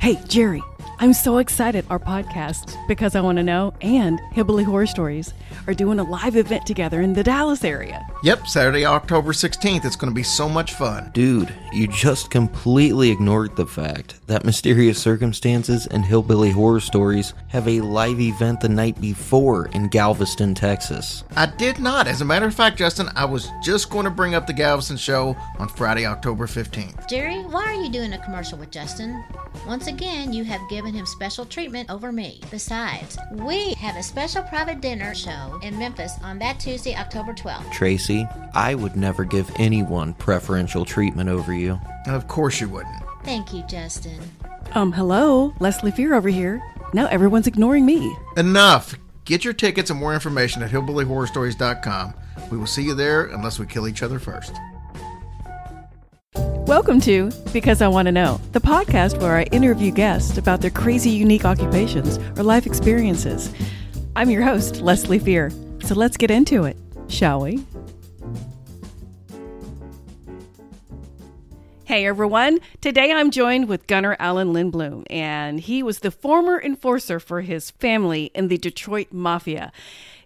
Hey, Jerry, I'm so excited. Our podcast, Because I Want to Know, and Hillbilly Horror Stories are doing a live event together in the Dallas area. Yep, Saturday, October 16th. It's going to be so much fun. Dude, you just completely ignored the fact that Mysterious Circumstances and Hillbilly Horror Stories have a live event the night before in Galveston, Texas. I did not. As a matter of fact, Justin, I was just going to bring up the Galveston show on Friday, October 15th. Jerry, why are you doing a commercial with Justin? Once again, you have given him special treatment over me. Besides, we have a special private dinner show in Memphis on that Tuesday, October 12th. Tracy, I would never give anyone preferential treatment over you. Of course you wouldn't. Thank you, Justin. Um, hello, Leslie Fear over here. Now everyone's ignoring me. Enough. Get your tickets and more information at hillbillyhorrorstories.com. We will see you there unless we kill each other first. Welcome to Because I Want to Know, the podcast where I interview guests about their crazy, unique occupations or life experiences. I'm your host, Leslie Fear. So let's get into it, shall we? Hey everyone, today I'm joined with Gunnar Allen Lindblom, and he was the former enforcer for his family in the Detroit Mafia.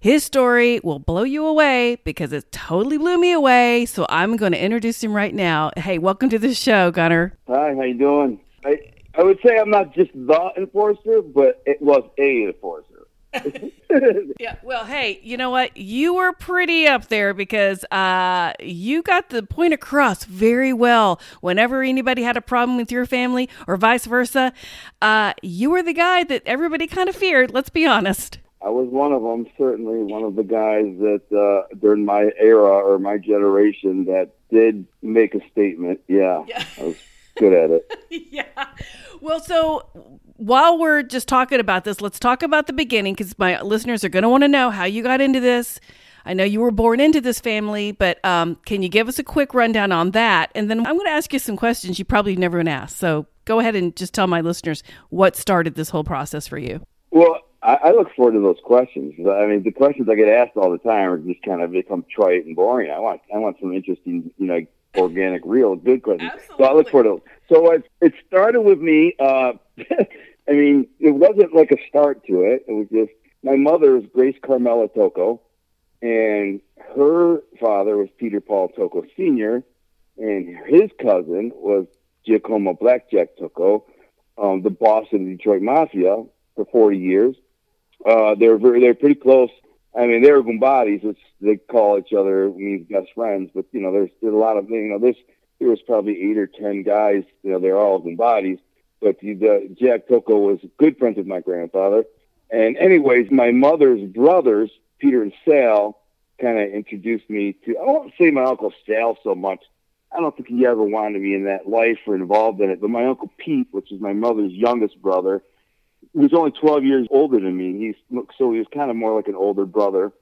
His story will blow you away because it totally blew me away, so I'm going to introduce him right now. Hey, welcome to the show, Gunnar. Hi, how you doing? I I would say I'm not just the enforcer, but it was a enforcer. Yeah, well, hey, you know what? You were pretty up there because uh, you got the point across very well. Whenever anybody had a problem with your family or vice versa, uh, you were the guy that everybody kind of feared. Let's be honest. I was one of them, certainly one of the guys that uh, during my era or my generation that did make a statement. Yeah, Yeah. I was good at it. yeah. Well, so while we're just talking about this, let's talk about the beginning because my listeners are going to want to know how you got into this. I know you were born into this family, but um, can you give us a quick rundown on that? And then I'm going to ask you some questions you probably never been asked. So go ahead and just tell my listeners what started this whole process for you. Well, I, I look forward to those questions. I mean, the questions I get asked all the time are just kind of become trite and boring. I want I want some interesting, you know, organic, real, good questions. So I look forward to. Those. So it, it started with me. Uh, I mean, it wasn't like a start to it. It was just my mother was Grace Carmela Tocco, and her father was Peter Paul Tocco Sr., and his cousin was Giacomo Blackjack Tocco, um, the boss of the Detroit Mafia for 40 years. Uh, they're very, they're pretty close. I mean, they were Gumbadis, which they call each other means best friends. But you know, there's there's a lot of you know, there's there was probably eight or ten guys. You know, they're all Gumbadis. But the, the Jack Tocco was good friends with my grandfather. And anyways, my mother's brothers, Peter and Sal, kind of introduced me to. I won't say my uncle Sal so much. I don't think he ever wanted me in that life or involved in it. But my uncle Pete, which is my mother's youngest brother, he was only 12 years older than me. He's so he was kind of more like an older brother.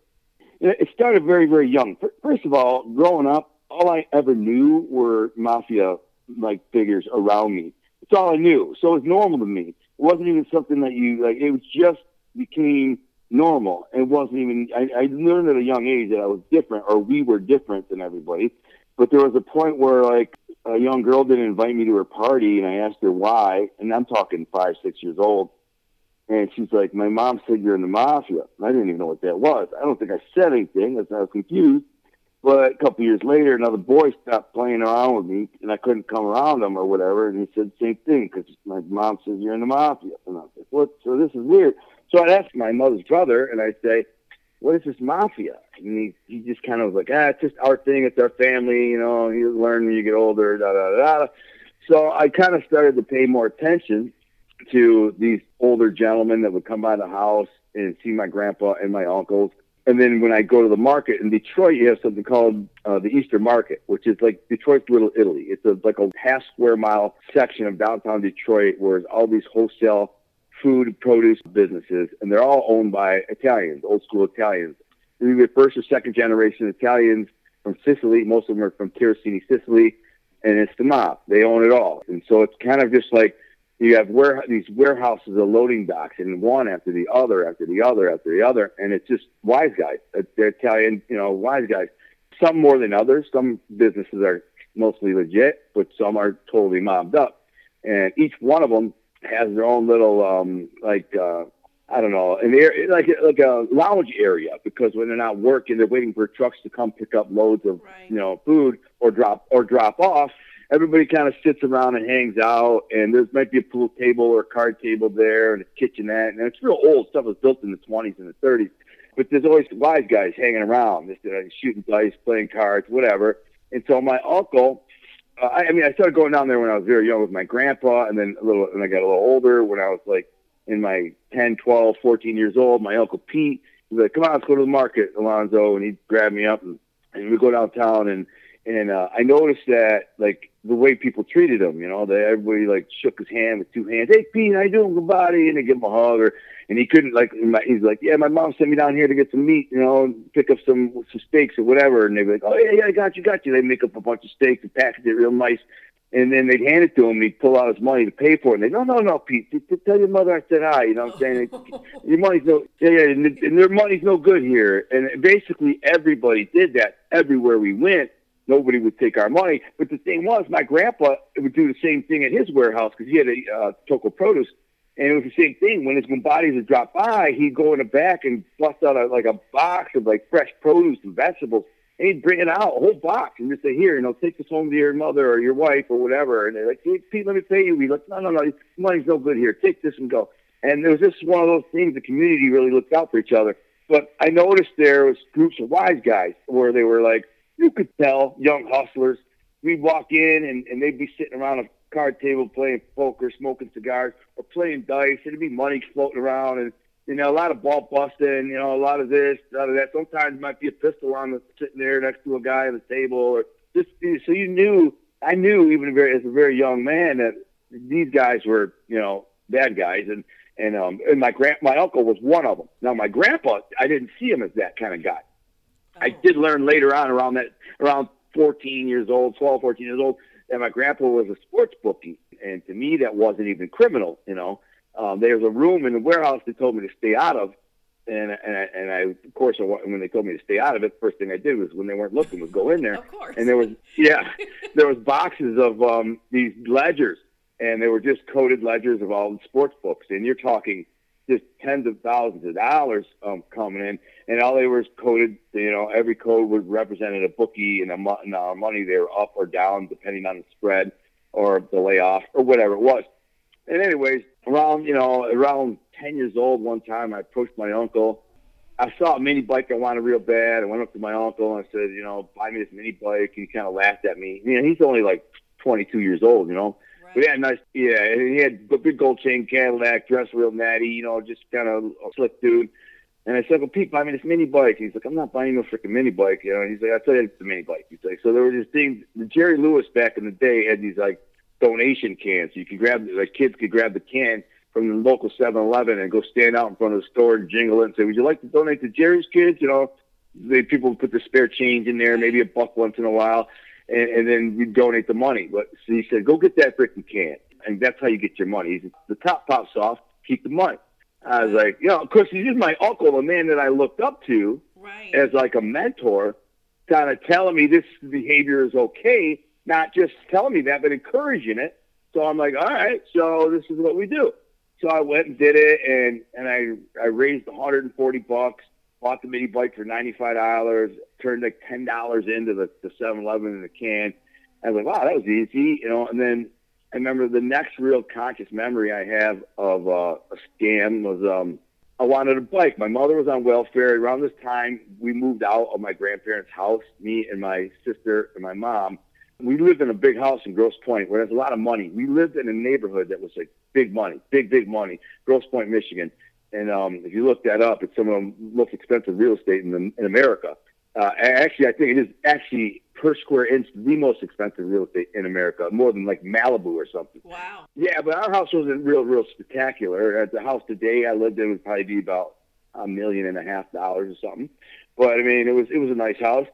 It started very, very young. First of all, growing up, all I ever knew were mafia like figures around me. It's all I knew, so it was normal to me. It wasn't even something that you like. It was just became normal. It wasn't even. I, I learned at a young age that I was different, or we were different than everybody. But there was a point where like a young girl didn't invite me to her party, and I asked her why, and I'm talking five, six years old. And she's like, my mom said you're in the mafia. And I didn't even know what that was. I don't think I said anything. I was confused. But a couple years later, another boy stopped playing around with me, and I couldn't come around him or whatever. And he said the same thing because my mom says you're in the mafia. And I was like, what? So this is weird. So I asked my mother's brother, and I'd say, what is this mafia? And he, he just kind of was like, ah, it's just our thing. It's our family. You know, you learn when you get older, da, da, da, da. So I kind of started to pay more attention to these older gentlemen that would come by the house and see my grandpa and my uncles. And then when I go to the market in Detroit, you have something called uh, the Eastern Market, which is like Detroit's Little Italy. It's a, like a half square mile section of downtown Detroit where it's all these wholesale food produce businesses, and they're all owned by Italians, old school Italians. They're either first or second generation Italians from Sicily. Most of them are from Terrasini, Sicily, and it's the mob. They own it all, and so it's kind of just like you have ware- these warehouses of loading docks, and one after the other, after the other, after the other, and it's just wise guys. They're Italian, you know, wise guys. Some more than others. Some businesses are mostly legit, but some are totally mobbed up. And each one of them has their own little um like uh I don't know, an area like like a lounge area because when they're not working, they're waiting for trucks to come pick up loads of Right. you know food or drop or drop off. Everybody kind of sits around and hangs out, and there might be a pool table or a card table there, and a kitchenette, and it's real old stuff. It was built in the 20s and the 30s, but there's always wise guys hanging around, just uh, shooting dice, playing cards, whatever. And so my uncle, uh, I, I mean, I started going down there when I was very young with my grandpa, and then a little, and I got a little older when I was like in my 10, 12, 14 years old. My uncle Pete was like, "Come on, let's go to the market, Alonzo," and he'd grab me up and, and we go downtown, and and uh, I noticed that like the way people treated him, you know, that everybody like shook his hand with two hands. Hey, Pete, how you doing, good buddy? And they give him a hug, or and he couldn't like my, he's like, yeah, my mom sent me down here to get some meat, you know, and pick up some some steaks or whatever, and they'd be like, oh yeah, yeah, I got you, got you. They make up a bunch of steaks and package it real nice. And then they'd hand it to him, and he'd pull out his money to pay for it. And they, no, no, no, Pete, t- t- tell your mother I said hi. You know what I'm saying? your money's no, yeah, yeah, and, and their money's no good here. And basically, everybody did that everywhere we went. Nobody would take our money. But the thing was, my grandpa would do the same thing at his warehouse because he had a uh, Tocco Produce, and it was the same thing. When his when would drop by, he'd go in the back and bust out a, like a box of like fresh produce and vegetables. And he'd bring it out, a whole box, and just say, "Here, you know, take this home to your mother or your wife or whatever." And they're like, hey, "Pete, let me pay you." He's like, "No, no, no, money's no good here. Take this and go." And it was just one of those things. The community really looked out for each other. But I noticed there was groups of wise guys where they were like, you could tell, young hustlers. We'd walk in and, and they'd be sitting around a card table playing poker, smoking cigars, or playing dice. There'd be money floating around, and you know, a lot of ball busting. You know, a lot of this, a lot of that. Sometimes it might be a pistol on the sitting there next to a guy at the table, or just so you knew. I knew even very, as a very young man that these guys were, you know, bad guys, and and um and my grand my uncle was one of them. Now my grandpa, I didn't see him as that kind of guy. I did learn later on around that around 14 years old, 12, 14 years old, that my grandpa was a sports bookie, and to me that wasn't even criminal. You know, um, there was a room in the warehouse they told me to stay out of, and and I, and I of course when they told me to stay out of it, first thing I did was when they weren't looking was go in there, Of course. and there was yeah, there was boxes of um, these ledgers, and they were just coded ledgers of all the sports books, and you're talking just tens of thousands of dollars um, coming in, and all they were coded. You know, every code would represented a bookie and a mo- and our money. They were up or down depending on the spread or the layoff or whatever it was. And anyways, around you know around ten years old, one time I approached my uncle. I saw a mini bike I wanted real bad. I went up to my uncle and I said, you know, buy me this mini bike. And he kind of laughed at me. You know, he's only like 22 years old, you know. But had nice, yeah, and he had a big gold chain Cadillac, dressed real natty, you know, just kind of a slick dude. And I said, well, Pete, buy me this mini bike. He's like, I'm not buying no freaking mini bike, you know. And he's like, I tell you, it's the mini bike. He's like, so there these things. The Jerry Lewis back in the day had these like donation cans. You could grab, like kids could grab the can from the local 7-Eleven and go stand out in front of the store and jingle it and say, would you like to donate to Jerry's kids? You know, they people would put the spare change in there, maybe a buck once in a while, and, and then you donate the money. But so he said, go get that freaking can, and that's how you get your money. He said, the top pops off, keep the money. I was like, you know, of course, he's just my uncle, the man that I looked up to Right. as like a mentor, kind of telling me this behavior is okay, not just telling me that, but encouraging it. So I'm like, all right, so this is what we do. So I went and did it, and and I I raised 140 bucks, bought the mini bike for 95 dollars, turned like ten dollars into the the 7-Eleven in the can. I was like, wow, that was easy, you know. And then I remember the next real conscious memory I have of uh, a scam was um, I wanted a bike. My mother was on welfare. Around this time, we moved out of my grandparents' house, me and my sister and my mom. We lived in a big house in Grosse Pointe where there's a lot of money. We lived in a neighborhood that was like big money, big, big money, Grosse Pointe, Michigan. And um, if you look that up, it's some of the most expensive real estate in, the, in America. Uh, actually, I think it is actually per square inch the most expensive real estate in America, more than like Malibu or something. Wow. Yeah, but our house wasn't real, real spectacular. The house today I lived in would probably be about a million and a half dollars or something. But I mean, it was it was a nice house,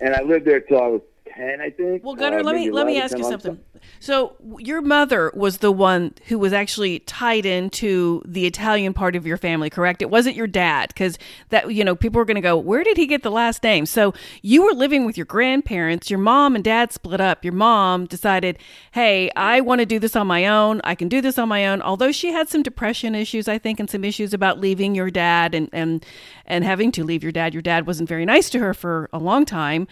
and I lived there till I was ten, I think. Well, Gunnar, Uh, let me let me ask you something. So, your mother was the one who was actually tied into the Italian part of your family, correct? It wasn't your dad, because that you know people were going to go, where did he get the last name? So, you were living with your grandparents. Your mom and dad split up. Your mom decided, hey, I want to do this on my own. I can do this on my own. Although she had some depression issues, I think, and some issues about leaving your dad and and and having to leave your dad. Your dad wasn't very nice to her for a long time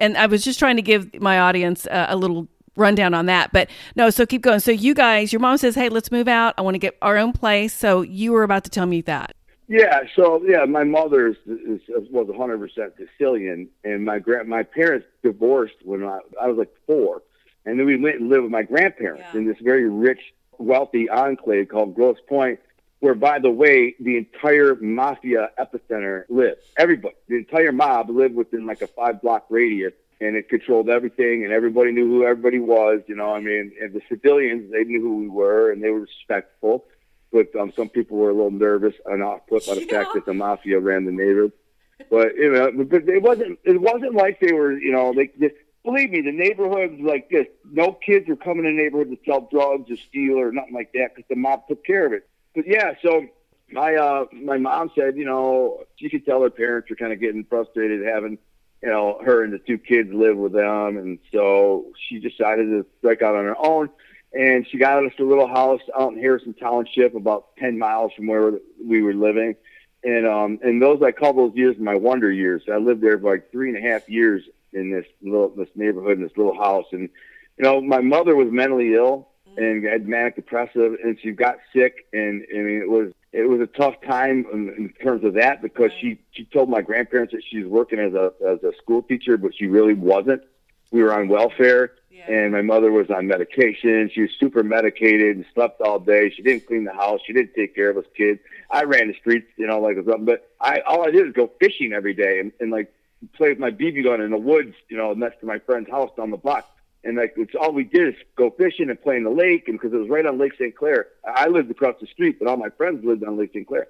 and I was just trying to give my audience uh, a little rundown on that. But no, so keep going. So you guys, your mom says, "Hey, let's move out. I want to get our own place." So you were about to tell me that. Yeah, so yeah, my mother is, is, was 100% Sicilian, and my grand my parents divorced when I, I was like four, and then we went and lived with my grandparents Yeah. in this very rich, wealthy enclave called Grosse Pointe, where, by the way, the entire mafia epicenter lived. Everybody, the entire mob lived within like a five block radius, and it controlled everything, and everybody knew who everybody was. You know, I mean, and the civilians they knew who we were, and they were respectful. But um, some people were a little nervous and off put by the fact that the mafia ran the neighborhood. But you know, but it wasn't. It wasn't like they were. You know, they. they Believe me, the neighborhood was like this. No kids were coming to the neighborhood to sell drugs or steal or nothing like that because the mob took care of it. But yeah, so my uh my mom said, you know, she could tell her parents were kind of getting frustrated having, you know, her and the two kids live with them, and so she decided to strike out on her own. And she got us a little house out in Harrison Township, about ten miles from where we were living. And um, and those I call those years my wonder years. I lived there for like three and a half years in this little this neighborhood in this little house. And you know, my mother was mentally ill and had manic depressive, and she got sick. And I mean, it was it was a tough time in, in terms of that because she she told my grandparents that she was working as a as a school teacher, but she really wasn't. We were on welfare, and my mother was on medication. She was super medicated and slept all day. She didn't clean the house. She didn't take care of us kids. I ran the streets, you know, like something. But I all I did was go fishing every day and, and like play with my BB gun in the woods, you know, next to my friend's house down the block. And like it's all we did is go fishing and play in the lake, and because it was right on Lake St. Clair. I lived across the street, but all my friends lived on Lake St. Clair.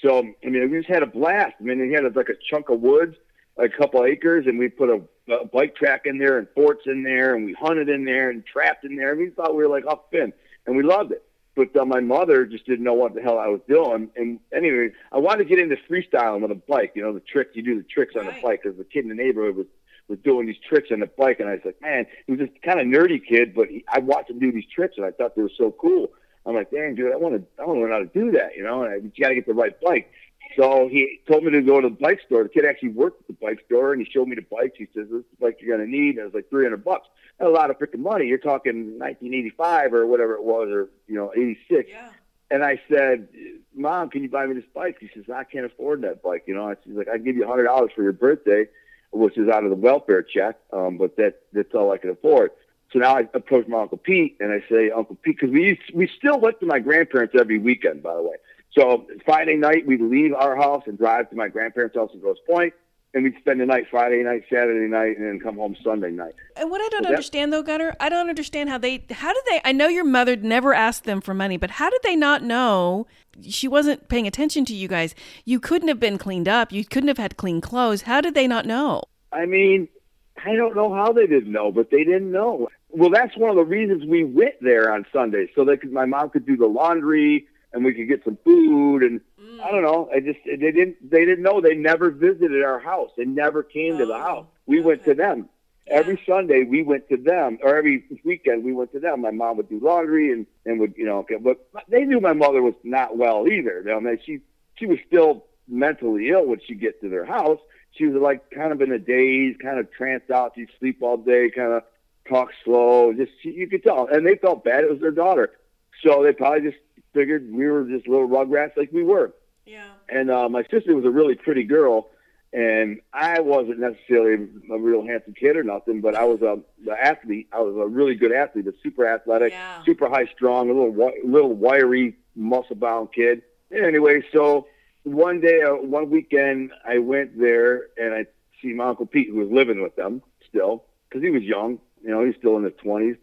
So I mean, we just had a blast. I mean, we had like a chunk of woods, a couple acres, and we put a, a bike track in there and forts in there, and we hunted in there and trapped in there. And we thought we were like up in, and we loved it. But uh, my mother just didn't know what the hell I was doing. And anyway, I wanted to get into freestyling with a bike. You know, the trick you do the tricks on the bike because the kid in the neighborhood was doing these tricks on the bike, and I was like, man, he was this kind of nerdy kid, but he, I watched him do these tricks, and I thought they were so cool. I'm like, dang, dude, I want to, I want to learn how to do that, you know. And I, you got to get the right bike. So he told me to go to the bike store. The kid actually worked at the bike store, and he showed me the bikes. He says, "This is the bike you're gonna need." And it was like 300 bucks. That's a lot of freaking money. You're talking 1985 or whatever it was, or you know, 86. And I said, Mom, can you buy me this bike? He says, I can't afford that bike. You know, she's like, I give you a hundred dollars for your birthday, which is out of the welfare check, um, but that that's all I can afford. So now I approach my Uncle Pete and I say, Uncle Pete, because we used, we still went to my grandparents every weekend, by the way. So Friday night we'd leave our house and drive to my grandparents' house in Grosse Pointe, and we'd spend the night Friday night, Saturday night, and then come home Sunday night. And what I don't that- understand though, Gunnar, I don't understand how they how did they I know your mother never asked them for money, but how did they not know she wasn't paying attention to you guys? You couldn't have been cleaned up. You couldn't have had clean clothes. How did they not know? I mean, I don't know how they didn't know, but they didn't know. Well, that's one of the reasons we went there on Sundays, so that my mom could do the laundry and we could get some food. And I don't mm. know. I just they didn't they didn't know. They never visited our house. They never came to the oh, house. We went to them. Every Sunday we went to them, or every weekend we went to them. My mom would do laundry and and would you know, okay, but they knew my mother was not well either. I mean, she she was still mentally ill when she get to their house. She was like kind of in a daze, kind of tranced out. She'd sleep all day, kind of talk slow. Just she, you could tell, and they felt bad. It was their daughter, so they probably just figured we were just little rugrats like we were. Yeah. And uh, my sister was a really pretty girl, and I wasn't necessarily a real handsome kid or nothing, but I was a the athlete. I was a really good athlete, a super athletic, Yeah. super high strong, a little little wiry, muscle bound kid. Anyway, so one day, uh, one weekend, I went there and I see my uncle Pete, who was living with them still, because he was young. You know, he's still in his twenties,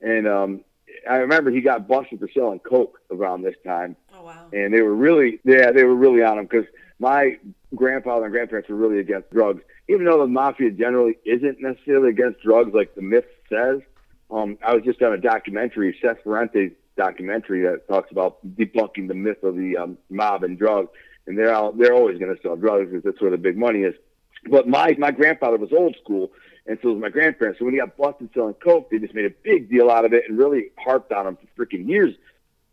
and um, I remember he got busted for selling coke around this time Oh wow. and they were really yeah they were really on him because my grandfather and grandparents were really against drugs, even though the mafia generally isn't necessarily against drugs like the myth says. Um, I was just on a documentary, Seth Ferranti's documentary that talks about debunking the myth of the um, mob and drugs, and they're all, they're always going to sell drugs because that's where the big money is. But my my grandfather was old school, and so was my grandparents. So when he got busted selling coke, they just made a big deal out of it and really harped on him for freaking years.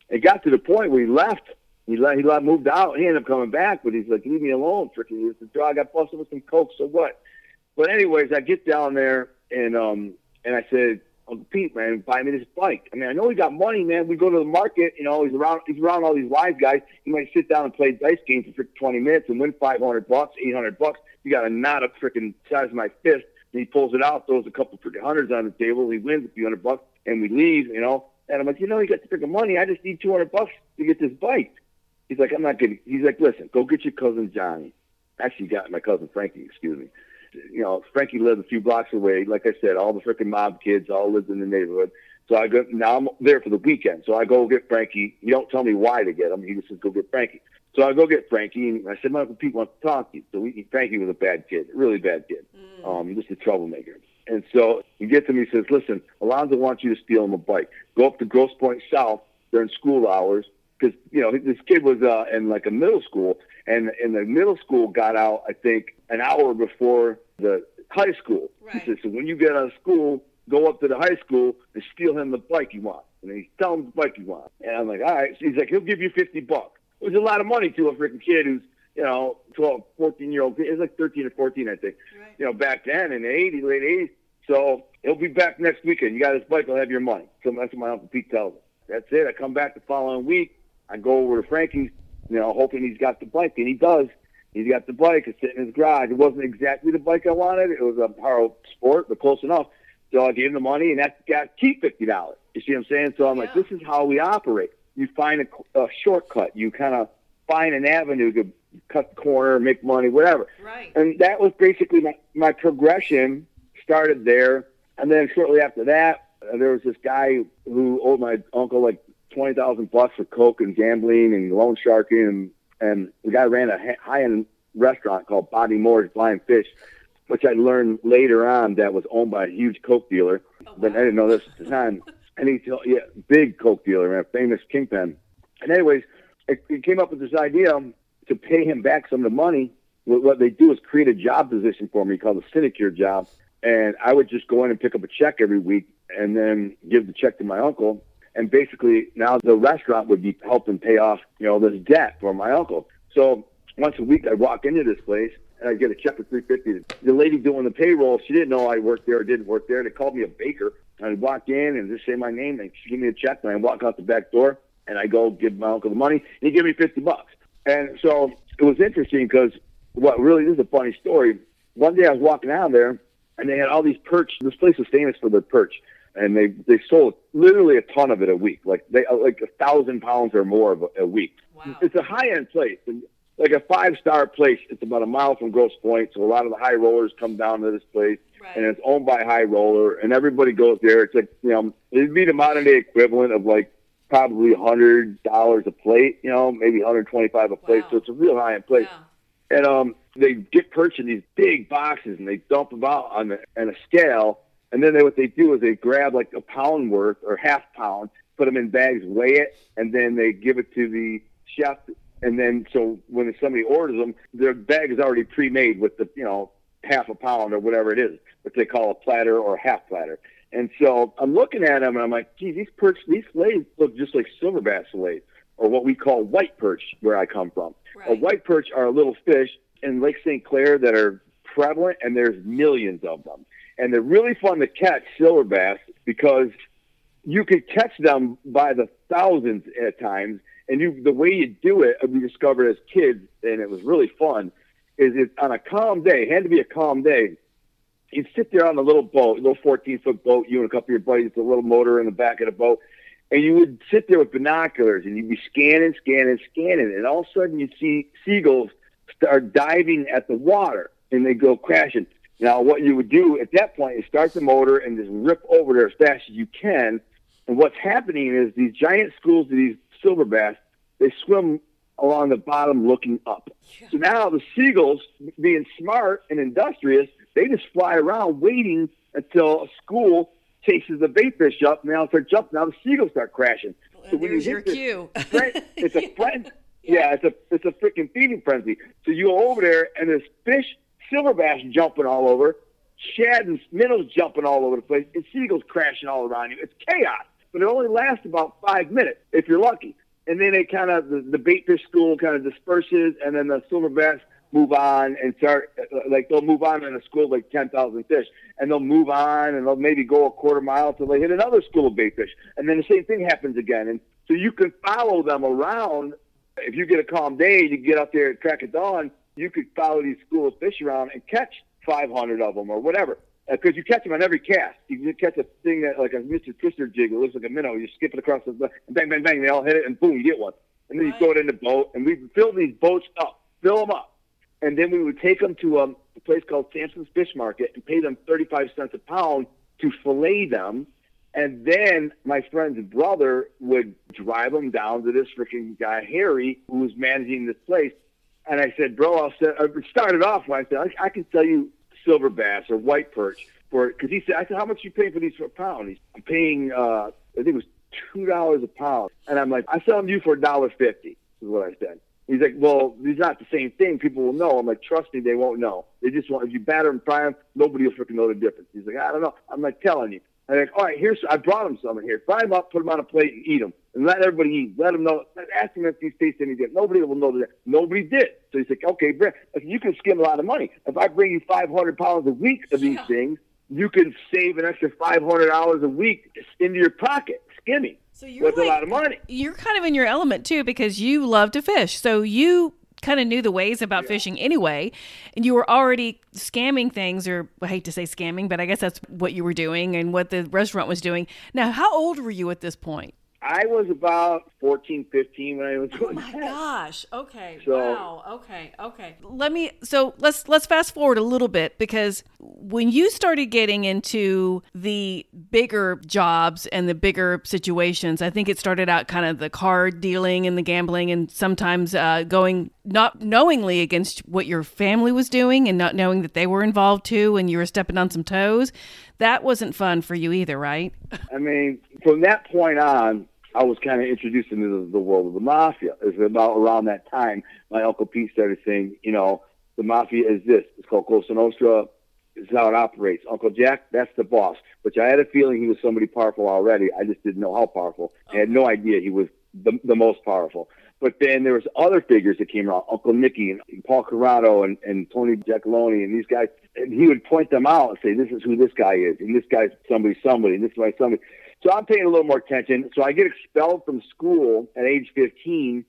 It got to the point where he left. He left. He left, moved out. He ended up coming back, but he's like, "Leave me alone, freaking." He said, "I got busted with some coke, so what?" But anyways, I get down there and um and I said, Uncle Pete, man, buy me this bike. I mean, I know he got money, man. We go to the market, you know, he's around, he's around all these wise guys. He might sit down and play dice games for 20 minutes and win 500 bucks, 800 bucks. You got a knot of freaking size of my fist. He pulls it out, throws a couple freaking hundreds on the table. He wins a few hundred bucks, and we leave, you know. And I'm like, you know, you got to the freaking money. I just need 200 bucks to get this bike. He's like, I'm not getting. He's like, listen, go get your cousin Johnny. Actually, got my cousin Frankie. Excuse me you know, Frankie lives a few blocks away. Like I said, all the freaking mob kids all lived in the neighborhood. So I go now I'm there for the weekend. So I go get Frankie. He don't tell me why to get him. He just says go get Frankie. So I go get Frankie, and I said my uncle Pete wants to talk to you. So we, Frankie was a bad kid, really bad kid, mm. um, just a troublemaker. And so he gets him. He says, "Listen, Alonzo wants you to steal him a bike. Go up to Grosse Pointe South during school hours because you know this kid was uh, in like a middle school, and and the middle school got out I think an hour before the high school. Right. He said, so when you get out of school, go up to the high school and steal him the bike you want, and he tell him the bike you want. And I'm like, all right. So he's like, he'll give you fifty bucks. It was a lot of money to a freaking kid who's you know 12, 14 year old. It was like 13 or 14, I think. Right. You know, back then in the 80s, late 80s. So he'll be back next weekend. You got his bike, he'll have your money. So that's what my uncle Pete tells me. That's it. I come back the following week. I go over to Frankie's, you know, hoping he's got the bike, and he does. He's got the bike. It's sitting in his garage. It wasn't exactly the bike I wanted. It was a Haro Sport, but close enough. So I gave him the money, and that got keep fifty dollars. You see what I'm saying? So I'm yeah. like, this is how we operate. You find a, a shortcut. You kind of find an avenue to cut the corner, make money, whatever. Right. And that was basically my, my progression. Started there, and then shortly after that, uh, there was this guy who owed my uncle like twenty thousand bucks for coke and gambling and loan sharking, and and the guy ran a high end restaurant called Bobby Moore's Flying Fish, which I learned later on that was owned by a huge coke dealer, oh, wow. but I didn't know this at the time. And he he's yeah, big coke dealer, man, famous kingpin. And anyways, it came up with this idea to pay him back some of the money. What they do is create a job position for me called a sinecure job, and I would just go in and pick up a check every week, and then give the check to my uncle, and basically now the restaurant would be helping pay off, you know, this debt for my uncle. So once a week I'd walk into this place and I'd get a check for three fifty. The lady doing the payroll, she didn't know I worked there or didn't work there. And they called me a baker. I'd walk in and just say my name and she give me a check and I walk out the back door and I go give my uncle the money and he give me fifty bucks. And so it was interesting because what really this is a funny story. One day I was walking out there and they had all these perch. This place was famous for their perch and they they sold literally a ton of it a week, like they uh, like a thousand pounds or more of a, a week. Wow. It's a high end place, and like a five star place. It's about a mile from Grosse Pointe, so a lot of the high rollers come down to this place, right. and it's owned by High Roller, and everybody goes there. It's like you know, it'd be the modern day equivalent of like probably a hundred dollars a plate, you know, maybe 125 a plate. Wow. So it's a real high end place. Yeah. And um, they get perched in these big boxes, and they dump them out on the on a scale and then they, what they do is they grab like a pound worth or half pound, put them in bags, weigh it, and then they give it to the chef. And then so when somebody orders them, their bag is already pre-made with the you know half a pound or whatever it is, what they call a platter or a half platter. And so I'm looking at them and I'm like, gee, these perch, these fillets look just like silver bass fillets, or what we call white perch, where I come from. Right. A white perch are a little fish in Lake St. Clair that are prevalent, and there's millions of them and they're really fun to catch silver bass because you could catch them by the thousands at times. And you, the way you do it, we discovered as kids, and it was really fun, is it on a calm day. Had to be a calm day. You'd sit there on a little boat, a little 14 foot boat, you and a couple of your buddies, a little motor in the back of the boat, and you would sit there with binoculars and you'd be scanning, scanning, scanning, and all of a sudden you'd see seagulls start diving at the water and they go crashing. Now, what you would do at that point is start the motor and just rip over there as fast as you can. And what's happening is these giant schools of these silver bass, they swim along the bottom looking up. So now the seagulls, being smart and industrious, they just fly around waiting until a school chases the bait fish up, and they start jumping. Now the seagulls start crashing. So when you hit your cue. it's a friend. yeah. yeah, it's a it's a freaking feeding frenzy. So you go over there, and there's fish, silver bass jumping all over, shad and minnows jumping all over the place, and seagulls crashing all around you. It's chaos, but it only lasts about five minutes if you're lucky. And then it kind of the, the bait fish school kind of disperses, and then the silver bass move on and start uh, like they'll move on in a school of like ten thousand fish, and they'll move on and they'll maybe go a quarter mile till they hit another school of bait fish, and then the same thing happens again. And so you can follow them around. If you get a calm day, you get up there at crack of dawn, you could follow these school of fish around and catch 500 of them or whatever. Because uh, you catch them on every cast. You can catch a thing that like a Mr. Twister jig that looks like a minnow. You skip it across the and bang, bang, bang. They all hit it, and boom, you get one. And then you throw it in the boat, and we fill these boats up, fill them up and then we would take them to um, a place called Sampson's Fish Market and pay them 35 cents a pound to fillet them. And then my friend's brother would drive them down to this freaking guy, Harry, who was managing this place. And I said, bro, I'll set, I started off when I said, I, I can sell you silver bass or white perch for it. Cause he said, I said, how much you paying for these for a pound? He's I'm paying, uh, I think it was $2 a pound. And I'm like, I sell them you for a dollar fifty is what I said. He's like, well, these not the same thing. People will know. I'm like, trust me, they won't know. They just want, if you batter and fry them, nobody will freaking know the difference. He's like, I don't know. I'm like telling you. I'm like, all right, here's, I brought him some here. Fry them up, put them on a plate and eat them. And let everybody eat. Let them know. Ask them if these taste any different. Nobody will know that. Nobody did. So he's like, okay, Brent, you can skim a lot of money. If I bring you 500 pounds a week of these yeah. things, you can save an extra $500 a week into your pocket skimming. So you're That's like, a lot of money. You're kind of in your element too because you love to fish. So you kind of knew the ways about yeah. fishing anyway, and you were already scamming things, or I hate to say scamming, but I guess that's what you were doing and what the restaurant was doing. Now, how old were you at this point? I was about 14, 15 when I was doing Oh my that. gosh. Okay. So, wow. Okay. Okay. Let me so let's let's fast forward a little bit because when you started getting into the bigger jobs and the bigger situations, I think it started out kind of the card dealing and the gambling and sometimes uh, going not knowingly against what your family was doing and not knowing that they were involved too and you were stepping on some toes. That wasn't fun for you either, right? I mean, from that point on, I was kind of introduced into the, world of the mafia. It was about around that time my uncle Pete started saying, you know, the mafia is this. It's called Cosa Nostra. Is how it operates. Uncle Jack, that's the boss. Which I had a feeling he was somebody powerful already. I just didn't know how powerful. I had no idea he was the, the most powerful. But then there was other figures that came around, Uncle Nicky and Paul Corrado and, and Tony Giacalone and these guys. And he would point them out and say, this is who this guy is. And this guy's somebody, somebody. And this is somebody. So I'm paying a little more attention. So I get expelled from school at age 15,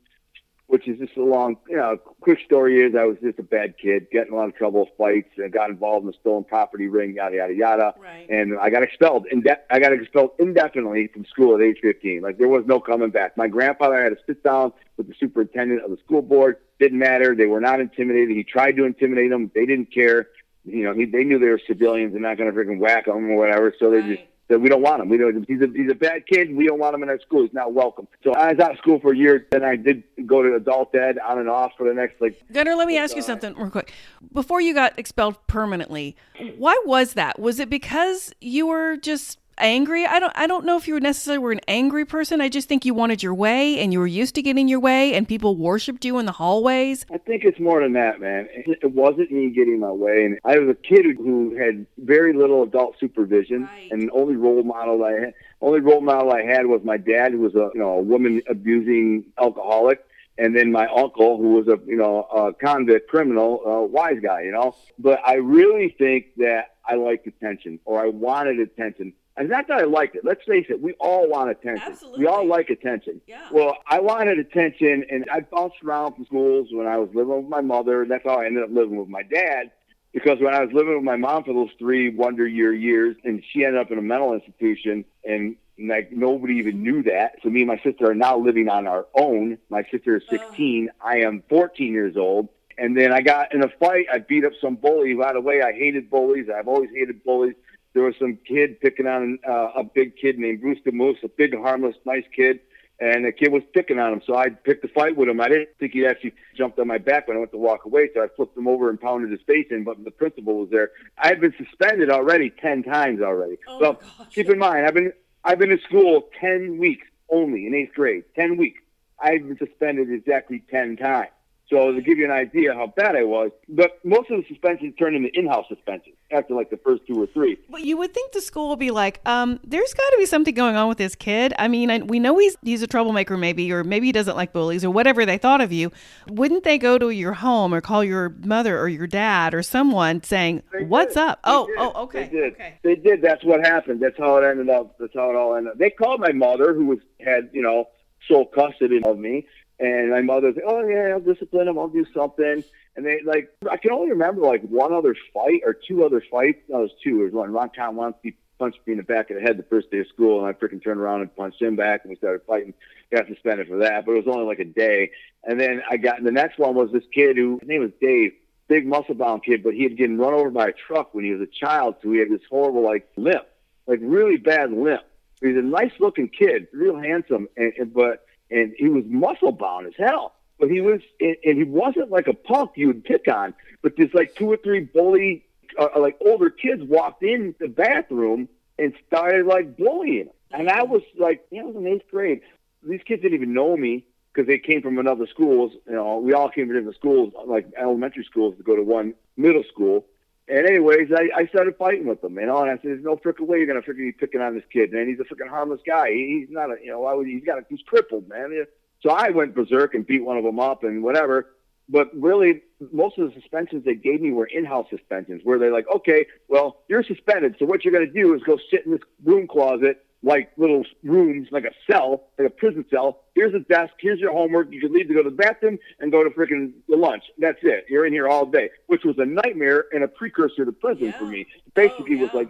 which is just a long, you know, quick story is I was just a bad kid, getting a lot of trouble, fights, and got involved in the stolen property ring, yada yada yada. Right. And I got expelled. Inde- I got expelled indefinitely from school at age 15. Like there was no coming back. My grandfather had to sit down with the superintendent of the school board. Didn't matter. They were not intimidated. He tried to intimidate them. They didn't care. You know, he, they knew they were civilians and not going to freaking whack them or whatever. So they just that we don't want him. We don't. He's a he's a bad kid. We don't want him in our school. He's not welcome. So I was out of school for a year. Then I did go to adult ed on and off for the next like. Gunnar, let me ask you something real quick. Before you got expelled permanently, why was that? Was it because you were just angry. I don't I don't know if you were necessarily were an angry person. I just think you wanted your way and you were used to getting your way and people worshipped you in the hallways. I think it's more than that, man. It wasn't me getting my way and I was a kid who had very little adult supervision right. and the only role model I had only role model I had was my dad who was a you know a woman abusing alcoholic and then my uncle, who was a you know a convict criminal, a wise guy, you know. But I really think that I liked attention, or I wanted attention. And not that I liked it. Let's face it, we all want attention. Absolutely. We all like attention. Yeah. Well, I wanted attention, and I bounced around from schools when I was living with my mother. And that's how I ended up living with my dad. Because when I was living with my mom for those three wonder year years, and she ended up in a mental institution, and like nobody even knew that. So me and my sister are now living on our own. My sister is 16. Uh. I am 14 years old. And then I got in a fight. I beat up some bully. By the way, I hated bullies. I've always hated bullies there was some kid picking on uh, a big kid named Bruce the Moose, a big, harmless, nice kid. and the kid was picking on him. So I picked a fight with him. I didn't think he actually jumped on my back when I went to walk away, so I flipped him over and pounded his face in. But the principal was there. I had been suspended already ten times already. Oh, so gosh. keep in mind, I've been I've been in school ten weeks only in eighth grade. Ten weeks. I've been suspended exactly ten times. So to give you an idea how bad I was, but most of the suspensions turned into in-house suspensions after like the first two or three. But you would think the school would be like, um, there's got to be something going on with this kid. I mean, I, we know he's he's a troublemaker, maybe, or maybe he doesn't like bullies, or whatever they thought of you. Wouldn't they go to your home or call your mother or your dad or someone saying, They "What's did. up?" They oh, did. oh, okay, They did. okay. They did. That's what happened. That's how it ended up. That's how it all ended up. They called my mother, who was had you know sole custody of me, and my mother said, "Oh yeah, I'll discipline him. I'll do something." And they like I can only remember like one other fight or two other fights. No, it was two. There was one. Ron Conwonsky punched me in the back of the head the first day of school, and I freaking turned around and punched him back, and we started fighting. Got suspended for that, but it was only like a day. And then I got the next one was this kid who his name was Dave, big muscle bound kid, but he had getting run over by a truck when he was a child, so he had this horrible like limp, like really bad limp. He's a nice looking kid, real handsome, and, and but and he was muscle bound as hell. But he was, and, he wasn't like a punk you would pick on. But there's like two or three bully, uh, like older kids walked in the bathroom and started like bullying him. And I was like, yeah, I was in eighth grade. These kids didn't even know me because they came from another schools. You know, we all came from different schools, like elementary schools, to go to one middle school. And anyways, I, I started fighting with them, you know, and I said, "There's no frickin' way you're gonna frickin' be picking on this kid, man. He's a frickin' harmless guy. He, he's not a, you know, why would he, he's got, a, he's crippled, man." So I went berserk and beat one of them up and whatever. But really, most of the suspensions they gave me were in-house suspensions, where they're like, "Okay, well, you're suspended, so what you're gonna do is go sit in this room closet." Like little rooms, like a cell, like a prison cell. Here's a desk. Here's your homework. You can leave to go to the bathroom and go to freaking the lunch. That's it. You're in here all day, which was a nightmare and a precursor to prison for me. Basically, was oh, like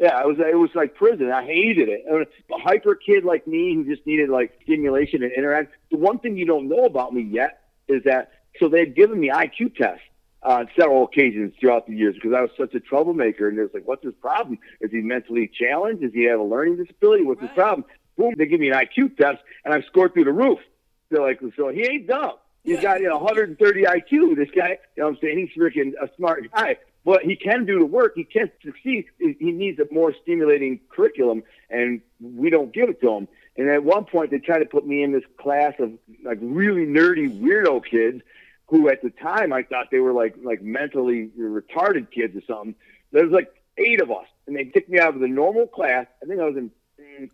yeah, it was it was like prison. I hated it. And A hyper kid like me who just needed like stimulation and interact. The one thing you don't know about me yet is that so they had given me IQ tests Uh, on several occasions throughout the years because I was such a troublemaker. And there's like, what's his problem? Is he mentally challenged? Does he have a learning disability? What's his problem? Boom, they give me an IQ test and I've scored through the roof. They're like, so he ain't dumb. He's got you know 130 IQ. This guy, you know, what I'm saying he's freaking a smart guy. But he can do the work. He can succeed. He he needs a more stimulating curriculum, and we don't give it to him. And at one point, they tried to put me in this class of like really nerdy weirdo kids, who at the time I thought they were like like mentally retarded kids or something. There was like eight of us, and they took me out of the normal class. I think I was in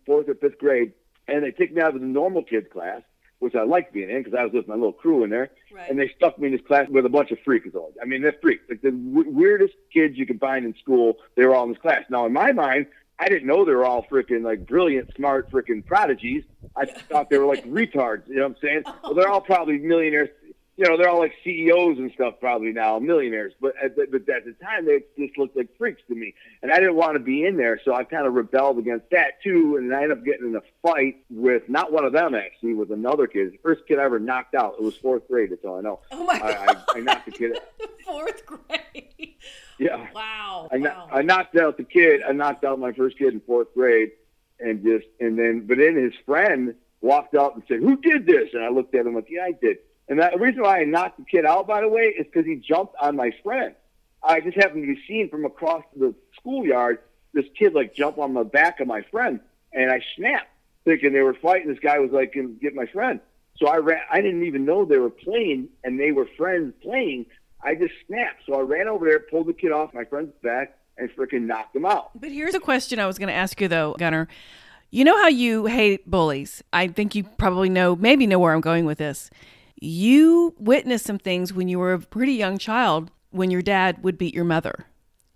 fourth or fifth grade, and they took me out of the normal kids class, which I liked being in because I was with my little crew in there. Right. And they stuck me in this class with a bunch of freaks. All I mean, they're freaks, like the w- weirdest kids you could find in school. They were all in this class. Now, in my mind, I didn't know they were all freaking like brilliant, smart, freaking prodigies. I thought they were like retards. You know what I'm saying? Well, they're all probably millionaires. You know, they're all like CEOs and stuff probably now, millionaires. But at the, but at the time, they just looked like freaks to me, and I didn't want to be in there. So I kind of rebelled against that too, and I ended up getting in a fight with not one of them actually, with another kid. The first kid I ever knocked out. It was fourth grade. That's all I know. Oh my I, I, I knocked the kid. Fourth grade. Yeah. Wow. I, wow. I knocked out the kid. I knocked out my first kid in fourth grade, and just and then but then his friend walked up and said, "Who did this?" And I looked at him like, "Yeah, I did." And that, the reason why I knocked the kid out, by the way, is because he jumped on my friend. I just happened to be seen from across the schoolyard. This kid like jump on the back of my friend, and I snapped, thinking they were fighting. This guy was like, "Gonna "Get my friend." So I ran. I didn't even know they were playing, and they were friends playing. I just snapped. So I ran over there, pulled the kid off my friend's back, and freaking knocked him out. But here's a question I was going to ask you though, Gunnar. You know how you hate bullies. I think you probably know, maybe know where I'm going with this. You witnessed some things when you were a pretty young child when your dad would beat your mother.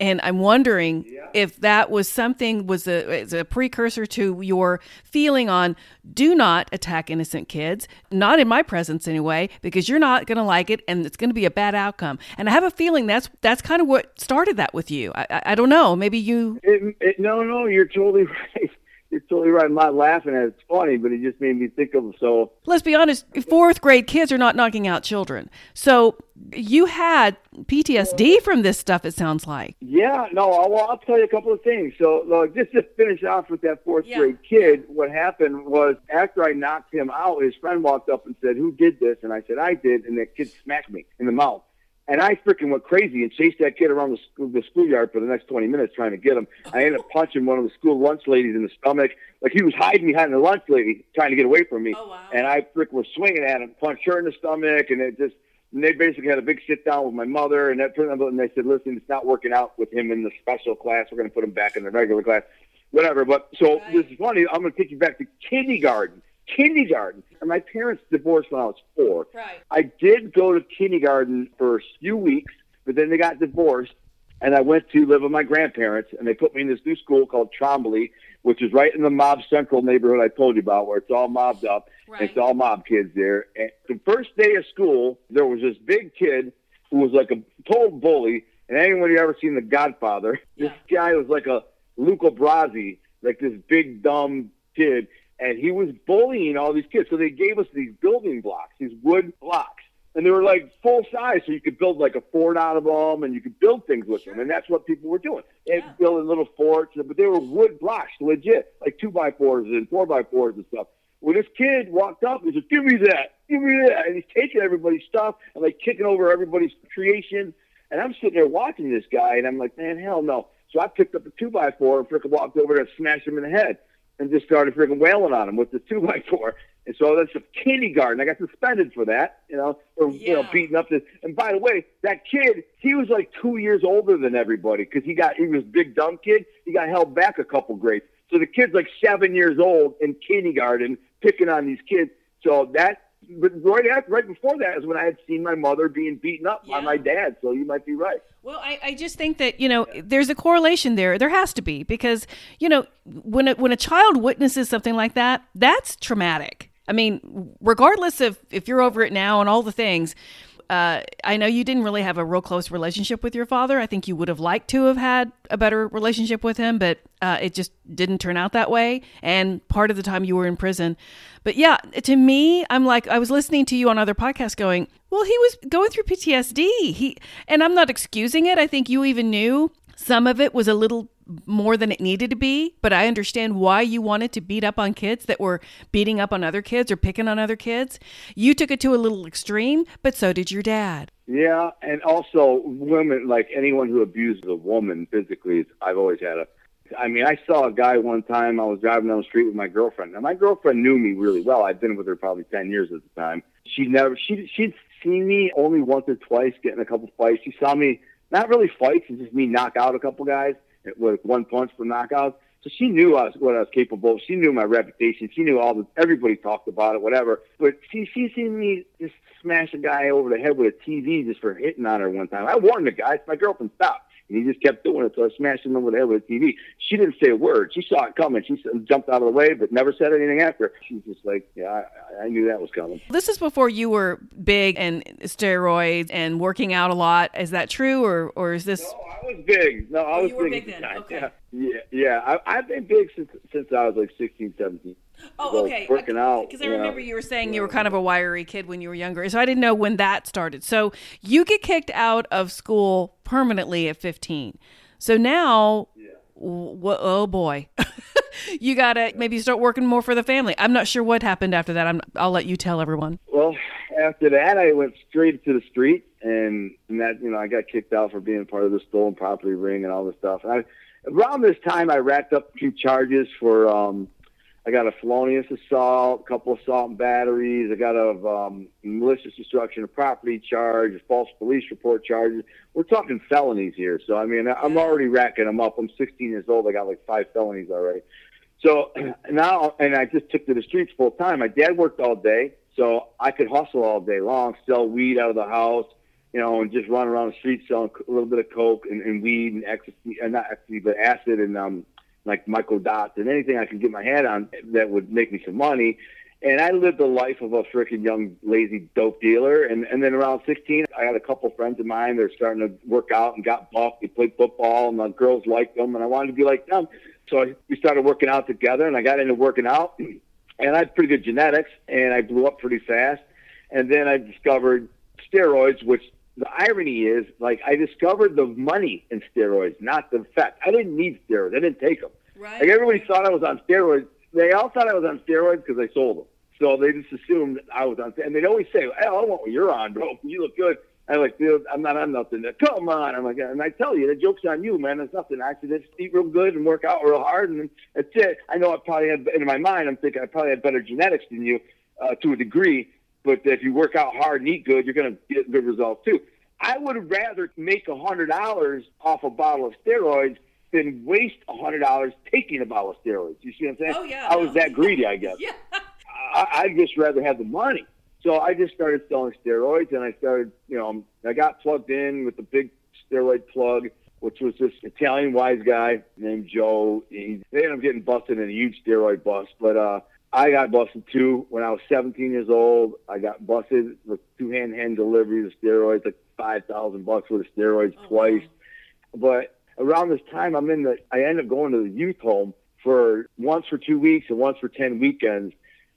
And I'm wondering if that was something was a, is a precursor to your feeling on do not attack innocent kids, not in my presence anyway, because you're not going to like it and it's going to be a bad outcome. And I have a feeling that's that's kind of what started that with you. I, I, I don't know. Maybe you It, it, no, no, you're totally right. You're totally right. I'm not laughing at it. It's funny, but it just made me think of so. Let's be honest. Fourth grade kids are not knocking out children. So you had PTSD from this stuff. It sounds like. Yeah. No. Well, I'll tell you a couple of things. So look, just to finish off with that fourth Yeah. grade kid, what happened was after I knocked him out, his friend walked up and said, "Who did this?" And I said, "I did." And that kid smacked me in the mouth. And I freaking went crazy and chased that kid around the, school, the schoolyard for the next 20 minutes trying to get him. I ended up punching one of the school lunch ladies in the stomach. Like he was hiding behind the lunch lady trying to get away from me. Oh, wow. And I freaking was swinging at him, punched her in the stomach, and it just, and they basically had a big sit down with my mother. And that and they said, listen, it's not working out with him in the special class. We're going to put him back in the regular class. Whatever. But so Right. this is funny. I'm going to take you back to kindergarten. Kindergarten. And my parents divorced when I was four. Right. I did go to kindergarten for a few weeks, but then they got divorced, and I went to live with my grandparents, and they put me in this new school called Trombley, which is right in the mob central neighborhood I told you about, where it's all mobbed up. and It's all mob kids there. And the first day of school, there was this big kid who was like a total bully. And anyone who ever seen The Godfather, this guy was like a Luca Brasi, like this big dumb kid, and he was bullying all these kids. So they gave us these building blocks, these wood blocks, and they were like full size, so you could build like a fort out of them, and you could build things with them, and that's what people were doing. They building little forts, but they were wood blocks, legit, like two by fours and four by fours and stuff. Well, this kid walked up and said, "Give me that, give me that," and he's taking everybody's stuff and like kicking over everybody's creation. And I'm sitting there watching this guy, and I'm like, "Man, hell no!" So I picked up a two by four and freaking walked over there and smashed him in the head, and just started freaking wailing on him with the two by four. And so that's a kindergarten. I got suspended for that, you know, for you know beating up this. And by the way, that kid, he was like two years older than everybody because he got he was big dumb kid. He got held back a couple grades. So the kid's like seven years old in kindergarten, picking on these kids. So that, but right after, right before that is when I had seen my mother being beaten up by my dad. So you might be right. Well, I, I just think that you know there's a correlation there. There has to be because you know when a, when a child witnesses something like that, that's traumatic. I mean, regardless of if you're over it now and all the things. Uh, I know you didn't really have a real close relationship with your father. I think you would have liked to have had a better relationship with him, but uh, it just didn't turn out that way. And part of the time you were in prison. But yeah, to me, I'm like, I was listening to you on other podcasts going, well, he was going through PTSD. He, and I'm not excusing it. I think you even knew some of it was a little more than it needed to be, but I understand why you wanted to beat up on kids that were beating up on other kids or picking on other kids. You took it to a little extreme, but so did your dad. Yeah, and also women, like anyone who abuses a woman physically, I've always had a. I mean, I saw a guy one time. I was driving down the street with my girlfriend. Now, my girlfriend knew me really well. I'd been with her probably ten years at the time. She never. She she'd seen me only once or twice getting a couple fights. She saw me not really fights. It's just me knock out a couple guys with one punch for knockouts. So she knew I was, what I was capable of. She knew my reputation. She knew all the everybody talked about it, whatever. But she she seen me just smash a guy over the head with a TV just for hitting on her one time. I warned the guy. It's My girlfriend stopped. And he just kept doing it, so I smashed him over the head with a TV. She didn't say a word. She saw it coming. She jumped out of the way, but never said anything after. She's just like, yeah, I, I knew that was coming. This is before you were big and steroids and working out a lot. Is that true, or or is this? No, I was big. No, I oh, was Oh, you were big, big then. the. Okay. Yeah, yeah. yeah. I, I've been big since since I was like 16, 17. Oh, okay. Working out. Because I you know. remember you were saying you were kind of a wiry kid when you were younger, so I didn't know when that started. So you get kicked out of school permanently at 15. So now, wh- oh boy, you gotta maybe start working more for the family. I'm not sure what happened after that. I'm, I'll let you tell everyone. Well, after that, I went straight to the street, and, and that you know I got kicked out for being part of the stolen property ring and all this stuff. And I, around this time, I racked up a few charges for. um I got a felonious assault, a couple of assault and batteries. I got a um, malicious destruction of property charge, a false police report charges. We're talking felonies here, so I mean I'm already racking them up. I'm 16 years old. I got like five felonies already. So now, and I just took to the streets full time. My dad worked all day, so I could hustle all day long, sell weed out of the house, you know, and just run around the streets selling a little bit of coke and, and weed and ecstasy, and not ecstasy, but acid and um, like microdots and anything I could get my hand on that would make me some money. And I lived the life of a freaking young, lazy dope dealer. And, and then around 16, I had a couple friends of mine. They're starting to work out and got buff. They played football, and the girls liked them, and I wanted to be like them. So I, we started working out together, and I got into working out, and I had pretty good genetics, and I blew up pretty fast. And then I discovered steroids, which the irony is, like, I discovered the money in steroids, not the effect. I didn't need steroids. I didn't take them. Right. Like everybody thought I was on steroids. They all thought I was on steroids because I sold them. So they just assumed I was on. And they'd always say, "Hey, I want what you're on, bro. You look good." I'm like, dude, I'm not on nothing. Come on. I'm like, and I tell you, the joke's on you, man. It's nothing. I just eat real good and work out real hard, and that's it. I know I probably had in my mind. I'm thinking I probably had better genetics than you uh, to a degree. But if you work out hard and eat good, you're going to get good results too. I would rather make a hundred dollars off a bottle of steroids than waste a hundred dollars taking a bottle of steroids. You see what I'm saying? Oh, yeah, I was no. that greedy, I guess. Yeah. I, I'd just rather have the money. So I just started selling steroids, and I started, you know, I got plugged in with the big steroid plug, which was this Italian wise guy named Joe. He, they ended up getting busted in a huge steroid bust, but uh, I got busted too when I was 17 years old. I got busted with two hand hand deliveries of steroids, like five thousand bucks worth of steroids Oh, twice. But around this time, I'm in the. I end up going to the youth home for once for two weeks and once for ten weekends.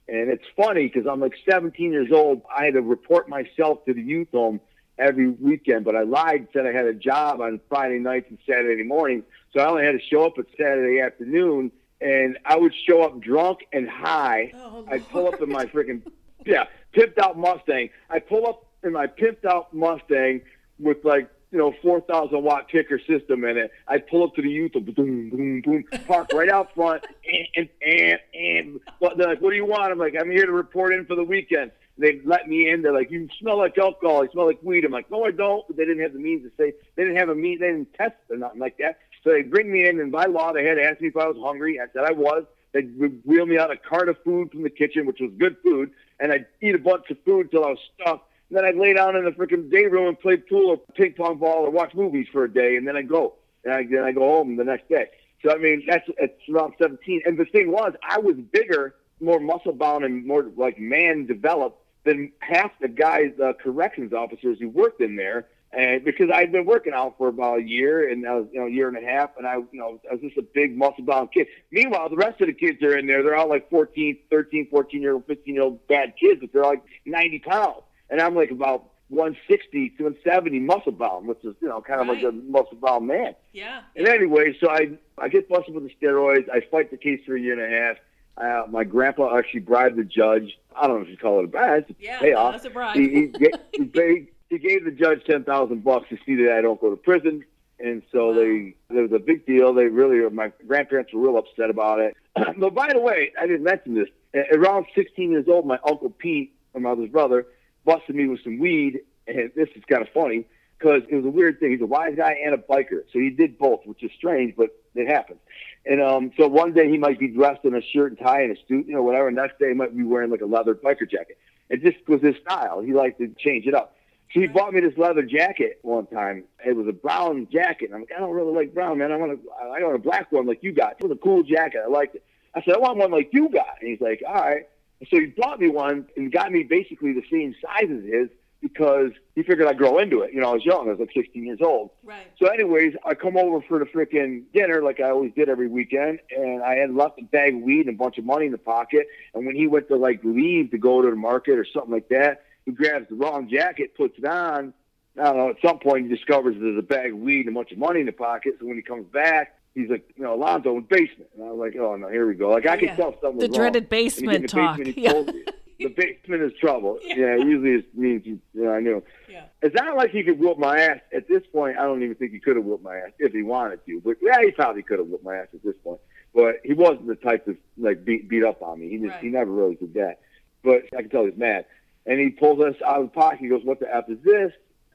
And it's funny because I'm like 17 years old. I had to report myself to the youth home every weekend, but I lied, and said I had a job on Friday nights and Saturday morning. So I only had to show up at Saturday afternoon, and I would show up drunk and high. Oh, I'd pull up in my freaking yeah pimped out Mustang. I'd pull up in my pimped out Mustang with like you know, 4,000 watt kicker system in it. I'd pull up to the youth, boom, boom, boom, park right out front, and, and, and, and but they're like, what do you want? I'm like, I'm here to report in for the weekend. They let me in. They're like, you smell like alcohol. You smell like weed. I'm like, no, I don't. But they didn't have the means to say, they didn't have a mean, they didn't test or nothing like that. So they bring me in, and by law, they had to ask me if I was hungry. I said I was. They would wheel me out a cart of food from the kitchen, which was good food, and I'd eat a bunch of food till I was stuffed. And then I'd lay down in the freaking day room and play pool or ping pong ball or watch movies for a day, and then I'd go. And I, then I go home the next day. So I mean, that's it's around 17. And the thing was, I was bigger, more muscle bound, and more like man developed than half the guys, uh, corrections officers who worked in there. And because I'd been working out for about a year and I was, you know, a year and a half, and I, you know, I was just a big muscle bound kid. Meanwhile, the rest of the kids are in there. They're all like 14, 13, 14 year old, 15 year old bad kids, but they're like 90 pounds. And I'm like about 160 to 170 muscle bound, which is, you know, kind of like a muscle bound man. Yeah. And anyway, so I I get busted with the steroids. I fight the case for a year and a half. Uh, my grandpa actually bribed the judge. I don't know if you call it a bribe. It's a Yeah, payoff. that's a bribe. He, he, ga- he, he gave the judge ten thousand bucks to see that I don't go to prison. And so they there was a big deal. They really my grandparents were real upset about it. but by the way, I didn't mention this. At around 16 years old, my uncle Pete, my mother's brother, busted me with some weed. And this is kind of funny because it was a weird thing. He's a wise guy and a biker, so he did both, which is strange, but it happens. And um, so one day he might be dressed in a shirt and tie and a suit, you know, whatever. And Next day he might be wearing like a leather biker jacket. It just was his style. He liked to change it up. So he bought me this leather jacket one time. It was a brown jacket. I'm like, I don't really like brown, man. I want a, I want a black one like you got. It was a cool jacket. I liked it. I said, I want one like you got. And he's like, all right. And so he bought me one and got me basically the same size as his because he figured I'd grow into it. You know, I was young. I was like 16 years old. Right. So, anyways, I come over for the freaking dinner like I always did every weekend, and I had left a bag of weed and a bunch of money in the pocket. And when he went to like leave to go to the market or something like that, he grabs the wrong jacket, puts it on. I don't know. At some point, he discovers there's a bag of weed and a bunch of money in the pocket. So when he comes back, he's like, you know, Alonzo in the basement. And I was like, oh no, here we go. Like I Yeah. can tell something. The dreaded wrong. When you get in basement the talk. basement, Yeah. The basement is trouble. Yeah. Yeah, it usually it means you, you know, I knew. Yeah. It's not like he could whoop my ass at this point. I don't even think he could have whooped my ass if he wanted to. But yeah, he probably could have whooped my ass at this point. But he wasn't the type to like beat beat up on me. He just Right. he never really did that. But I can tell he's mad. And he pulls us out of the pocket. He goes, "What the f is this?"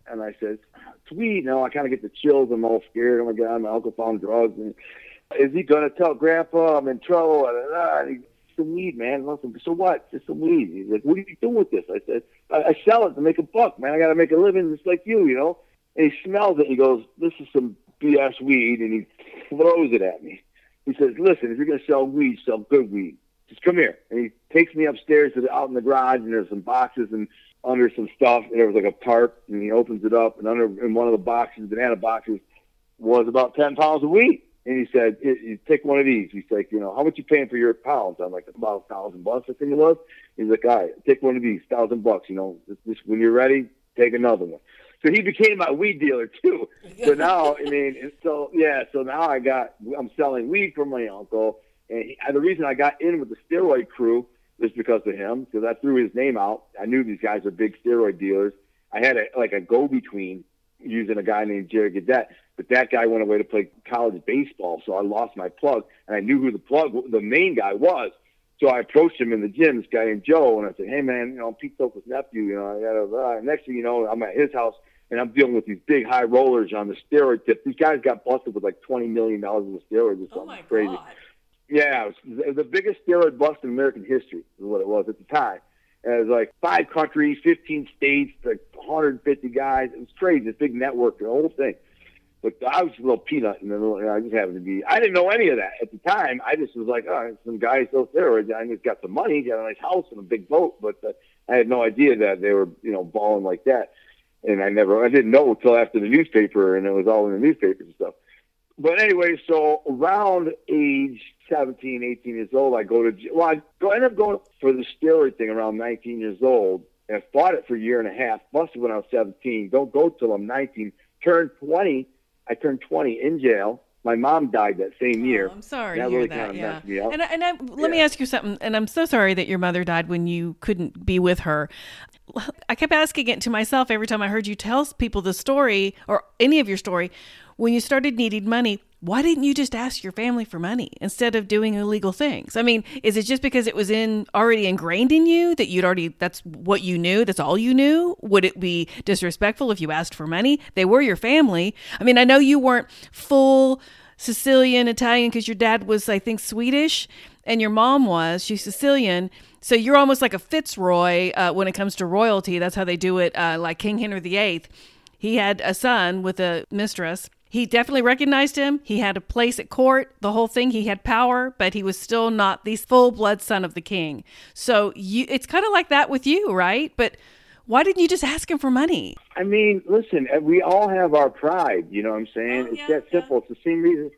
And I said, "Sweet." Now I kind of get the chills. I'm all scared. Oh my god, my uncle found drugs. And is he gonna tell Grandpa I'm in trouble? And, he, some weed, man. Listen, so what? Just some weed. He's like, what are you doing with this? I said, I, I sell it to make a buck, man. I got to make a living just like you, you know. And he smells it. He goes, this is some BS weed, and he throws it at me. He says, listen, if you're gonna sell weed, sell good weed. Just come here. And he takes me upstairs to the, out in the garage, and there's some boxes and under some stuff. And there was like a tarp, and he opens it up, and under in one of the boxes, banana boxes, was about ten pounds of weed. and he said, "You take one of these." He's like, "You know, how much you paying for your pounds?" I'm like, "About a thousand bucks, I think it was." He's like, "All right, take one of these, thousand bucks. You know, just when you're ready, take another one." So he became my weed dealer too. So now, I mean, so yeah, so now I got I'm selling weed for my uncle, and he, the reason I got in with the steroid crew is because of him, because I threw his name out. I knew these guys are big steroid dealers. I had a, like a go between using a guy named Jerry Gadet, but that guy went away to play college baseball, so I lost my plug, and I knew who the plug, the main guy was. So I approached him in the gym, this guy named Joe, and I said, "Hey man, you know, I'm Pete Tocco's nephew. You know, I got a." Uh, next thing you know, I'm at his house and I'm dealing with these big high rollers on the steroid tip. These guys got busted with like twenty million dollars of steroids or Oh something my crazy. god. Yeah, was the biggest steroid bust in American history is what it was at the time. And it was like five countries, 15 states, like 150 guys. It was crazy. This big network, the whole thing. But I was a little peanut, and I just happened to be. I didn't know any of that at the time. I just was like, oh, some guys sell steroids. I just got some money, got a nice house and a big boat, but uh, I had no idea that they were, you know, balling like that. And I never, I didn't know until after the newspaper, and it was all in the newspapers and stuff. But anyway, so around age 17, 18 years old, I go to, well, I go, end up going for the steroid thing around 19 years old. And fought it for a year and a half, busted when I was 17. Don't go till I'm 19. Turned 20. I turned 20 in jail. My mom died that same year. Oh, I'm sorry That to hear really that. kinda Yeah. me. And I, and I, let me ask you something. And I'm so sorry that your mother died when you couldn't be with her. I kept asking it to myself every time I heard you tell people the story or any of your story. When you started needing money, why didn't you just ask your family for money instead of doing illegal things? I mean, is it just because it was in already ingrained in you that you'd already that's what you knew, that's all you knew? Would it be disrespectful if you asked for money? They were your family. I mean, I know you weren't full Sicilian Italian because your dad was, I think, Swedish and your mom was. She's Sicilian. So you're almost like a Fitzroy uh, when it comes to royalty. That's how they do it, uh, like King Henry VIII. He had a son with a mistress. He definitely recognized him. He had a place at court, the whole thing. He had power, but he was still not the full blood son of the king. So you, it's kind of like that with you, right? But why didn't you just ask him for money? I mean, listen, uh, we all have our pride. You know what I'm saying? Oh, it's yeah, that yeah. simple. It's the same reason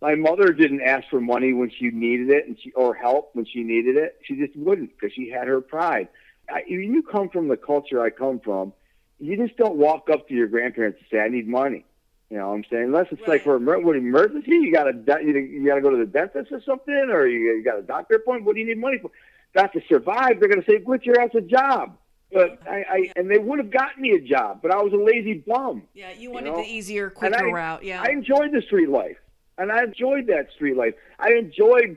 my mother didn't ask for money when she needed it, and she or help when she needed it. She just wouldn't because she had her pride. I, you come from the culture I come from, you just don't walk up to your grandparents and say, "I need money." You know what I'm saying? Unless it's like for what emergency, you got to you, you got to go to the dentist or something, or you, you got a doctor appointment. What do you need money for? Not to survive. They're going to say, "Quit your ass a job." But I, I and they would have gotten me a job, but I was a lazy bum. Yeah, you wanted know? the easier, quicker I, route. Yeah. I enjoyed the street life, and I enjoyed that street life. I enjoyed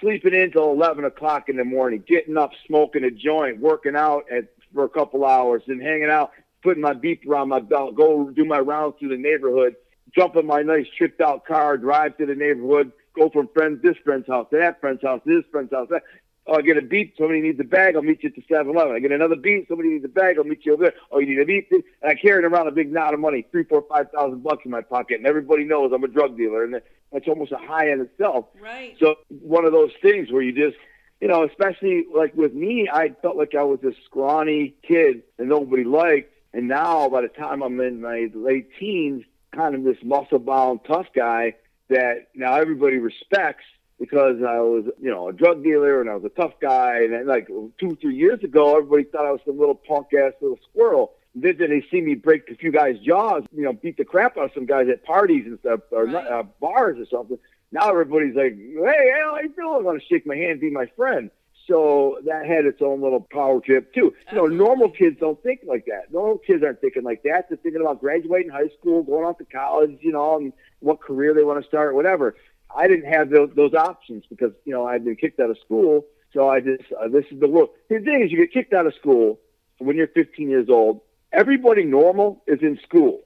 sleeping in till eleven o'clock in the morning, getting up, smoking a joint, working out at for a couple hours, and hanging out, putting my beep around my belt, go do my rounds through the neighborhood, jump in my nice tricked out car, drive to the neighborhood, go from friend this friend's house to that friend's house, to this friend's house. That. Oh, I get a beep. Somebody needs a bag. I'll meet you at the 7-Eleven. I get another beep. Somebody needs a bag. I'll meet you over there. Oh, you need a beep. And I carried around a big knot of money, three, four, five thousand bucks in my pocket, and everybody knows I'm a drug dealer, and that's almost a high in itself. right. So one of those things where you just, you know, especially like with me, I felt like I was this scrawny kid that nobody liked, and now by the time I'm in my late teens, kind of this muscle-bound tough guy that now everybody respects because I was, you know, a drug dealer and I was a tough guy. And then, like two, three years ago, everybody thought I was some little punk ass little squirrel. Then they see me break a few guys' jaws, you know, beat the crap out of some guys at parties and stuff or Right. uh, bars or something. Now everybody's like, "Hey, how you feeling? Want to shake my hand, be my friend?" So that had its own little power trip too. You know, normal kids don't think like that. Normal kids aren't thinking like that. They're thinking about graduating high school, going off to college, you know, and what career they want to start, whatever. I didn't have those, those options because you know I'd been kicked out of school. So I just uh, this is the world. The thing is, you get kicked out of school when you're 15 years old. Everybody normal is in school.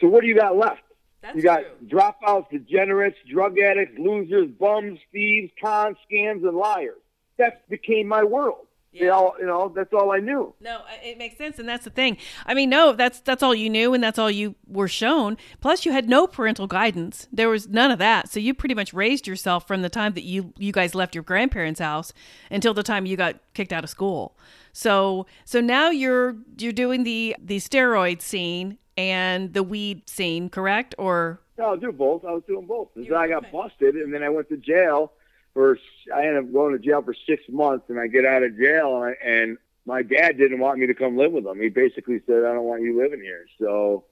So what do you got left? That's you got true. dropouts, degenerates, drug addicts, losers, bums, thieves, cons, scams, and liars. That became my world. They Yeah. all, you know, that's all I knew. No, it makes sense, and that's the thing. I mean, no, that's that's all you knew, and that's all you were shown. Plus, you had no parental guidance. There was none of that, so you pretty much raised yourself from the time that you you guys left your grandparents' house until the time you got kicked out of school. So so now you're you're doing the the steroid scene. and the weed scene, correct? Or No, I'll do both. I was doing both. And You then I got okay. busted, and then I went to jail for. I ended up going to jail for six months, and I get out of jail, and, I, and my dad didn't want me to come live with him. He basically said, "I don't want you living here." So,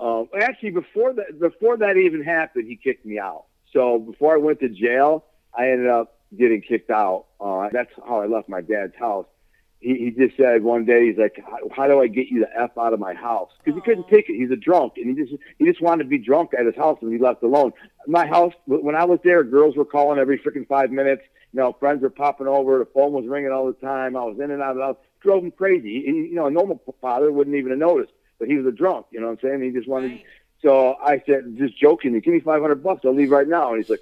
um, actually, before that, before that even happened, he kicked me out. So before I went to jail, I ended up getting kicked out. Uh, that's how I left my dad's house. He, he just said one day, he's like, how, do I get you the F out of my house? Because he couldn't take it. He's a drunk. And he just, he just wanted to be drunk at his house and he left alone. My house, when I was there, girls were calling every freaking five minutes. You know, friends were popping over. The phone was ringing all the time. I was in and out of the house. Drove him crazy. He, you know, a normal father wouldn't even have noticed, but he was a drunk. You know what I'm saying? He just wanted, Right. so I said, just joking, give me 500 bucks. I'll leave right now. And he's like,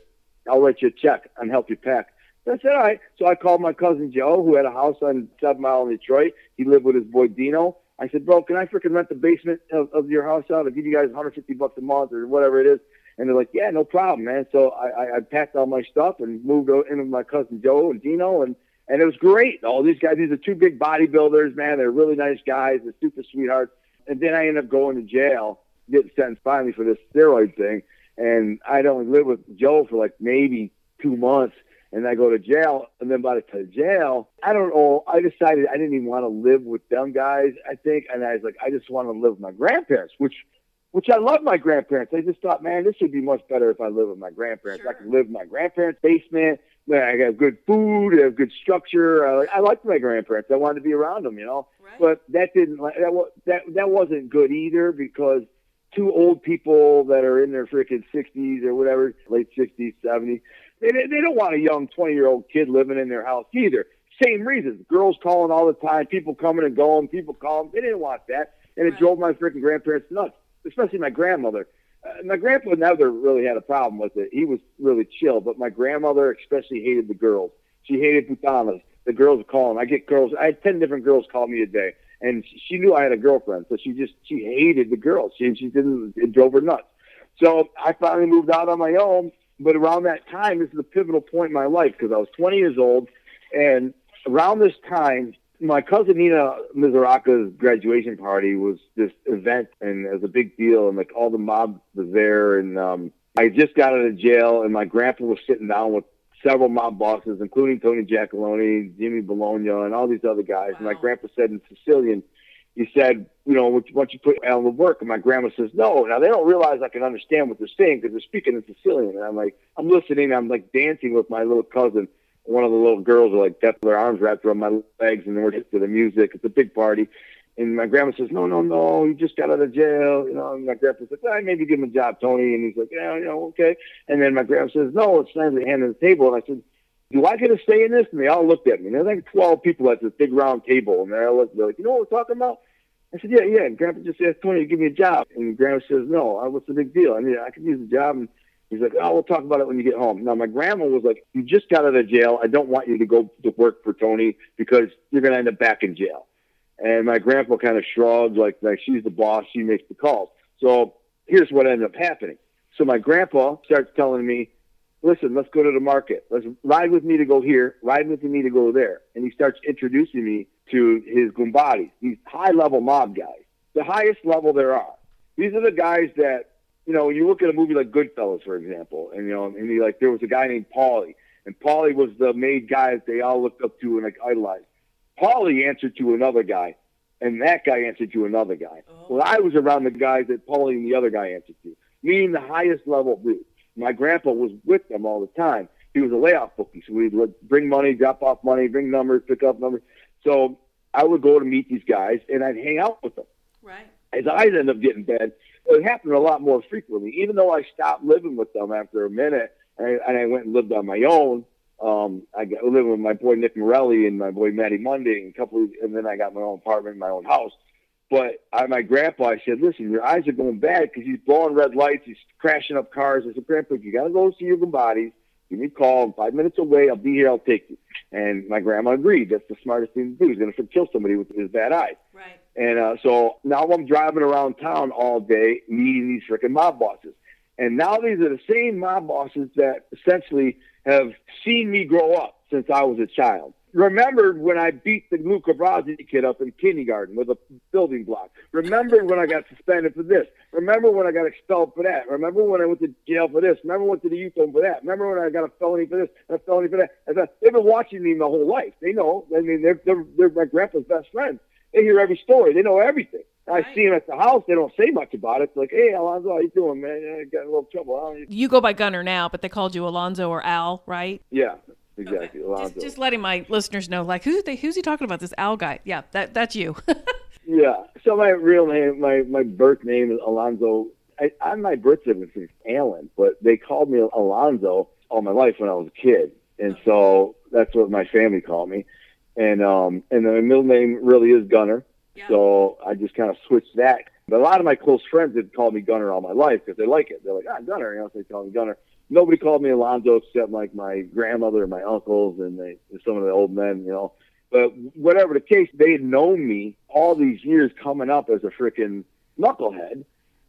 I'll write you a check and help you pack. So I said, all right. So I called my cousin Joe, who had a house on Seven Mile in Detroit. He lived with his boy Dino. I said, bro, can I freaking rent the basement of, of your house out? I'll give you guys 150 bucks a month or whatever it is. And they're like, yeah, no problem, man. So I, I, I packed all my stuff and moved in with my cousin Joe and Dino, and and it was great. All these guys, these are two big bodybuilders, man. They're really nice guys. They're super sweethearts. And then I ended up going to jail, getting sentenced finally for this steroid thing. And I'd only lived with Joe for like maybe two months. And I go to jail. And then by the time jail, I don't know. I decided I didn't even want to live with them guys, I think. And I was like, I just want to live with my grandparents, which which I love my grandparents. I just thought, man, this would be much better if I live with my grandparents. I could live in my grandparents' basement. Man, I got good food, I have good structure. I, I liked my grandparents. I wanted to be around them, you know. But that didn't that that that wasn't good either because two old people that are in their freaking sixties or whatever, late sixties, seventies, they they don't want a young twenty year old kid living in their house either. Same reasons. Girls calling all the time, people coming and going, people calling. They didn't want that, and it drove my freaking grandparents nuts, especially my grandmother. Uh, my grandpa never really had a problem with it. He was really chill, but my grandmother especially hated the girls. She hated putanas. The girls would call them. I get girls. I had ten different girls call me a day, and she- she knew I had a girlfriend, so she just she hated the girls. She she didn't. It drove her nuts. So I finally moved out on my own. But around that time, this is a pivotal point in my life because I was 20 years old, and around this time, my cousin Nina Mizuraka's graduation party was this event, and it was a big deal, and like all the mob was there, and um, I just got out of jail, and my grandpa was sitting down with several mob bosses, including Tony Giacalone, Jimmy Bologna, and all these other guys. And my grandpa said in Sicilian, he said, you know, why don't you put Alan work? And my grandma says, no. Now they don't realize I can understand what they're saying because they're speaking in Sicilian. And I'm like, I'm listening. I'm like dancing with my little cousin. One of the little girls are like got their arms wrapped around my legs and we're just to the music. It's a big party. And my grandma says, no, no, no, he just got out of jail. You know, and my grandpa says, I maybe give him a job, Tony. And he's like, yeah, you know, okay. And then my grandma says, no, it's time to hand on the table. And I said, do I get to stay in this? And they all looked at me. And there's like 12 people at this big round table. And they're like, you know what we're talking about? I said, yeah, yeah. And Grandpa just asked Tony to give me a job. And Grandpa says, no, what's the big deal? I mean, I could use a job. And he's like, oh, we'll talk about it when you get home. Now, my grandma was like, you just got out of jail. I don't want you to go to work for Tony because you're going to end up back in jail. And my grandpa kind of shrugged, like, like she's the boss. She makes the calls. So here's what ended up happening. So my grandpa starts telling me, listen, let's go to the market. Let's ride with me to go here, ride with me to go there. And he starts introducing me to his Gumbatis, these high level mob guys, the highest level there are. These are the guys that, you know, when you look at a movie like Goodfellas, for example, and, you know, and he like, there was a guy named Paulie, and Paulie was the main guy that they all looked up to and like idolized. Paulie answered to another guy, and that guy answered to another guy. Oh. Well, I was around the guys that Paulie and the other guy answered to, meaning the highest level group. My grandpa was with them all the time. He was a layoff bookie, so we'd bring money, drop off money, bring numbers, pick up numbers. So I would go to meet these guys, and I'd hang out with them. Right. His eyes ended up getting bad. It happened a lot more frequently. Even though I stopped living with them after a minute, and I, and I went and lived on my own. Um, I got living with my boy Nick Morelli and my boy Matty Monday, and a couple, of, and then I got my own apartment, my own house. But I, my grandpa, I said, listen, your eyes are going bad because he's blowing red lights, he's crashing up cars. I said, Grandpa, you got to go see your bodies. Give me a call. I'm five minutes away. I'll be here. I'll take you. And my grandma agreed. That's the smartest thing to do. He's going to kill somebody with his bad eyes. Right. And uh, so now I'm driving around town all day meeting these freaking mob bosses. And now these are the same mob bosses that essentially have seen me grow up since I was a child. Remembered when I beat the Luca Brasi kid up in kindergarten with a building block. Remembered when I got suspended for this. Remember when I got expelled for that. Remember when I went to jail for this. Remember when I went to the youth home for that. Remember when I got a felony for this and a felony for that. And they've been watching me my whole life. They know. I mean, they're, they're, they're my grandpa's best friends. They hear every story. They know everything. I see them at the house. They don't say much about it. It's like, hey, Alonzo, how you doing, man? I got a little trouble. You go by Gunnar now, but they called you Alonzo or Al, right? Yeah, exactly. Okay. Just, just, letting my listeners know, like, who's they, who's he talking about? This Al guy? Yeah, that that's you. yeah. So my real name, my my birth name is Alonzo. I, on my birth certificate, it's Alan, but they called me Alonzo all my life when I was a kid, and so that's what my family called me. And um, and my middle name really is Gunnar. So I just kind of switched that. But a lot of my close friends had called me Gunnar all my life because they like it. They're like, ah, Gunnar. You know, so they call me Gunnar. Nobody called me Alonzo except like my grandmother and my uncles and they, some of the old men, you know. But whatever the case, they had known me all these years coming up as a freaking knucklehead.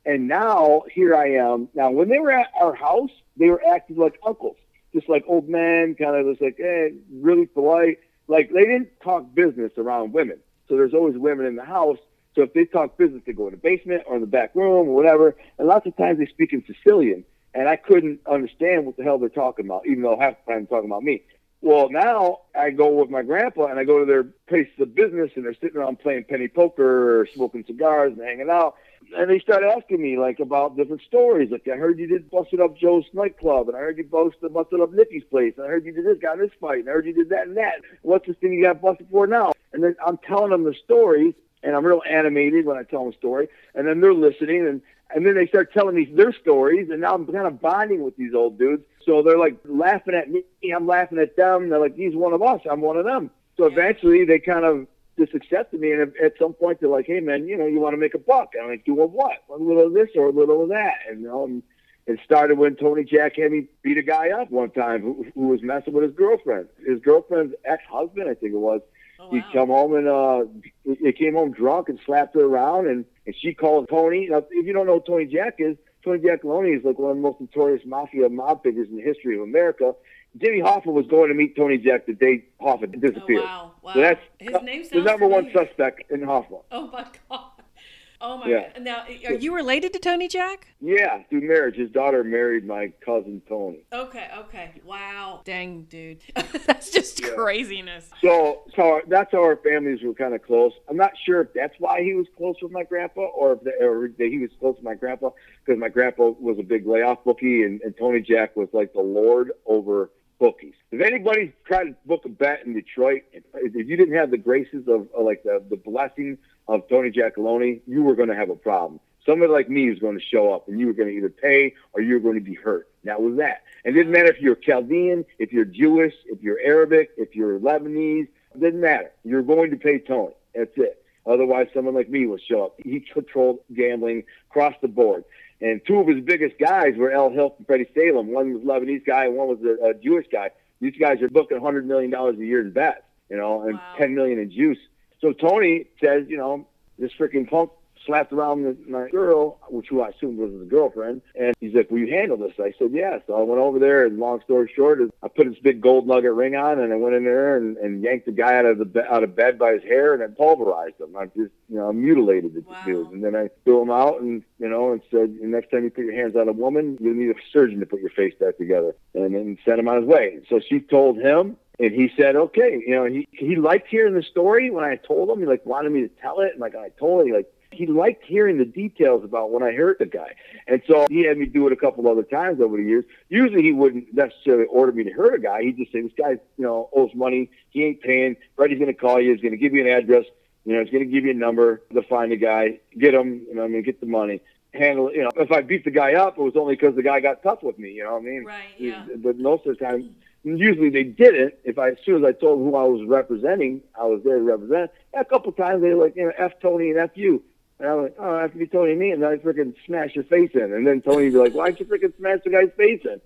And now here I am. Now, when they were at our house, they were acting like uncles, just like old men, kind of just like, hey, really polite. Like they didn't talk business around women. So there's always women in the house. So if they talk business, they go in the basement or in the back room or whatever. And lots of times they speak in Sicilian. And I couldn't understand what the hell they're talking about, even though half the time they're talking about me. Well, now I go with my grandpa and I go to their place of business and they're sitting around playing penny poker or smoking cigars and hanging out. And they start asking me like about different stories. Like I heard you did busted up Joe's nightclub and I heard you busted the busted up Nikki's place and I heard you did this, got in this fight and I heard you did that and that. What's this thing you got busted for now? And then I'm telling them the stories and I'm real animated when I tell them a story. And then they're listening and and then they start telling me their stories, and now I'm kind of bonding with these old dudes. So they're like laughing at me, I'm laughing at them. They're like, he's one of us, I'm one of them. So eventually they kind of just accepted me, and at some point they're like, hey man, you know, you want to make a buck? And I'm like, do a what? A little of this or a little of that, and um, it started when Tony Jack had me beat a guy up one time who, who was messing with his girlfriend. His girlfriend's ex-husband, I think it was. Oh, wow. He come home and uh, he came home drunk and slapped her around, and and she called Tony. Now, if you don't know who Tony Jack is, Tony Giacalone is like one of the most notorious mafia mob figures in the history of America. Jimmy Hoffa was going to meet Tony Jack the day Hoffa disappeared. Oh, wow. wow. So that's His name the number familiar. one suspect in Hoffa. Oh my God. Oh my yeah. God. Now, are you related to Tony Jack? Yeah, through marriage. His daughter married my cousin Tony. Okay, okay. Wow. Dang, dude. that's just yeah. craziness. So, so that's how our families were kind of close. I'm not sure if that's why he was close with my grandpa or if the, or he was close with my grandpa because my grandpa was a big layoff bookie and, and Tony Jack was like the lord over bookies. If anybody tried to book a bet in Detroit, if, if you didn't have the graces of, of like the, the blessing of Tony Giacalone, you were going to have a problem. Somebody like me was going to show up, and you were going to either pay or you were going to be hurt. That was that. And it didn't matter if you're Chaldean, if you're Jewish, if you're Arabic, if you're Lebanese. It didn't matter. You're going to pay Tony. That's it. Otherwise, someone like me will show up. He controlled gambling across the board. And two of his biggest guys were Al Hill and Freddie Salem. One was a Lebanese guy, and one was a, a Jewish guy. These guys are booking $100 million a year in bets, you know, and wow. 10 million in juice. So Tony says, you know, this freaking punk slapped around the, my girl, which who I assumed was his girlfriend, and he's like, "Will you handle this?" I said, "Yeah." So I went over there, and long story short, I put this big gold nugget ring on, and I went in there and, and yanked the guy out of the be- out of bed by his hair, and I pulverized him. I just, you know, mutilated the wow. dude, and then I threw him out, and you know, and said, "Next time you put your hands on a woman, you'll need a surgeon to put your face back together," and then sent him on his way. So she told him, and he said, okay, you know, he, he liked hearing the story when I told him, he like wanted me to tell it. And like I told him, he like, he liked hearing the details about when I hurt the guy. And so he had me do it a couple other times over the years. Usually he wouldn't necessarily order me to hurt a guy. He'd just say, this guy, you know, owes money. He ain't paying. Freddie's going to call you. He's going to give you an address. You know, he's going to give you a number to find the guy, get him, you know, I mean, get the money handle you know if i beat the guy up it was only because the guy got tough with me you know what i mean right yeah but most of the time usually they didn't. If I, as soon as I told them who I was representing, I was there to represent. A couple times they were like, you know, F Tony and F you. And I was like, oh, after you Tony and me, and then I freaking smash your face in. And then Tony would be like, why'd you freaking smash the guy's face in?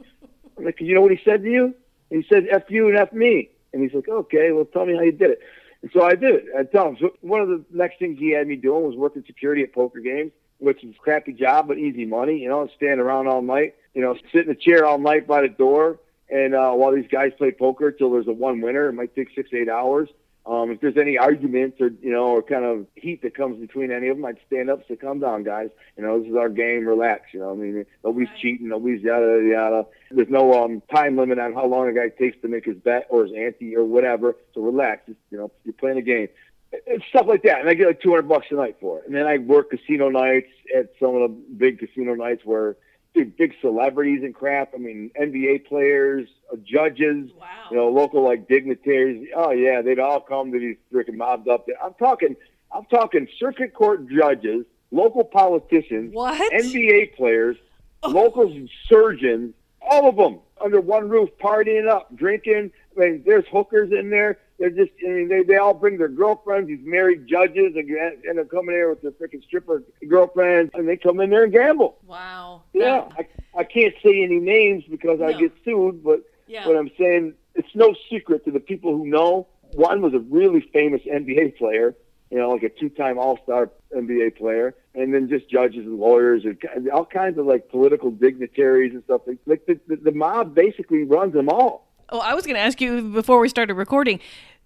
I'm like, you know what he said to you? And he said, F you and F me. And he's like, okay, well, tell me how you did it. And so I did it. I tell him. So one of the next things he had me doing was working security at poker games, which is a crappy job, but easy money. You know, stand around all night, you know, sit in a chair all night by the door And uh, while these guys play poker till there's a one winner, it might take six eight hours. Um, if there's any arguments or you know or kind of heat that comes between any of them, I'd stand up, say, "Come down, guys. You know this is our game. Relax. You know, I mean, nobody's cheating, nobody's yada yada. Yada. There's no um, time limit on how long a guy takes to make his bet or his ante or whatever. So relax. Just, you know, you're playing a game." It's stuff like that, and I get like 200 bucks a night for it. And then I work casino nights at some of the big casino nights where dude, big celebrities and crap. I mean, NBA players, uh, judges, wow. you know, local like dignitaries. Oh yeah, they'd all come to these freaking mobbed up. I'm talking, I'm talking circuit court judges, local politicians, what? NBA players, oh. local surgeons, all of them under one roof, partying up, drinking. I mean, there's hookers in there. They're just, I mean, they, they all bring their girlfriends, these married judges, and, and they're coming here with their freaking stripper girlfriends, and they come in there and gamble. Wow. Yeah. I, I can't say any names because no. I get sued, but yeah. what I'm saying, it's no secret to the people who know. One was a really famous NBA player, you know, like a two-time All-Star NBA player, and then just judges and lawyers and all kinds of like political dignitaries and stuff. Like the, the, the mob basically runs them all. Oh, I was going to ask you before we started recording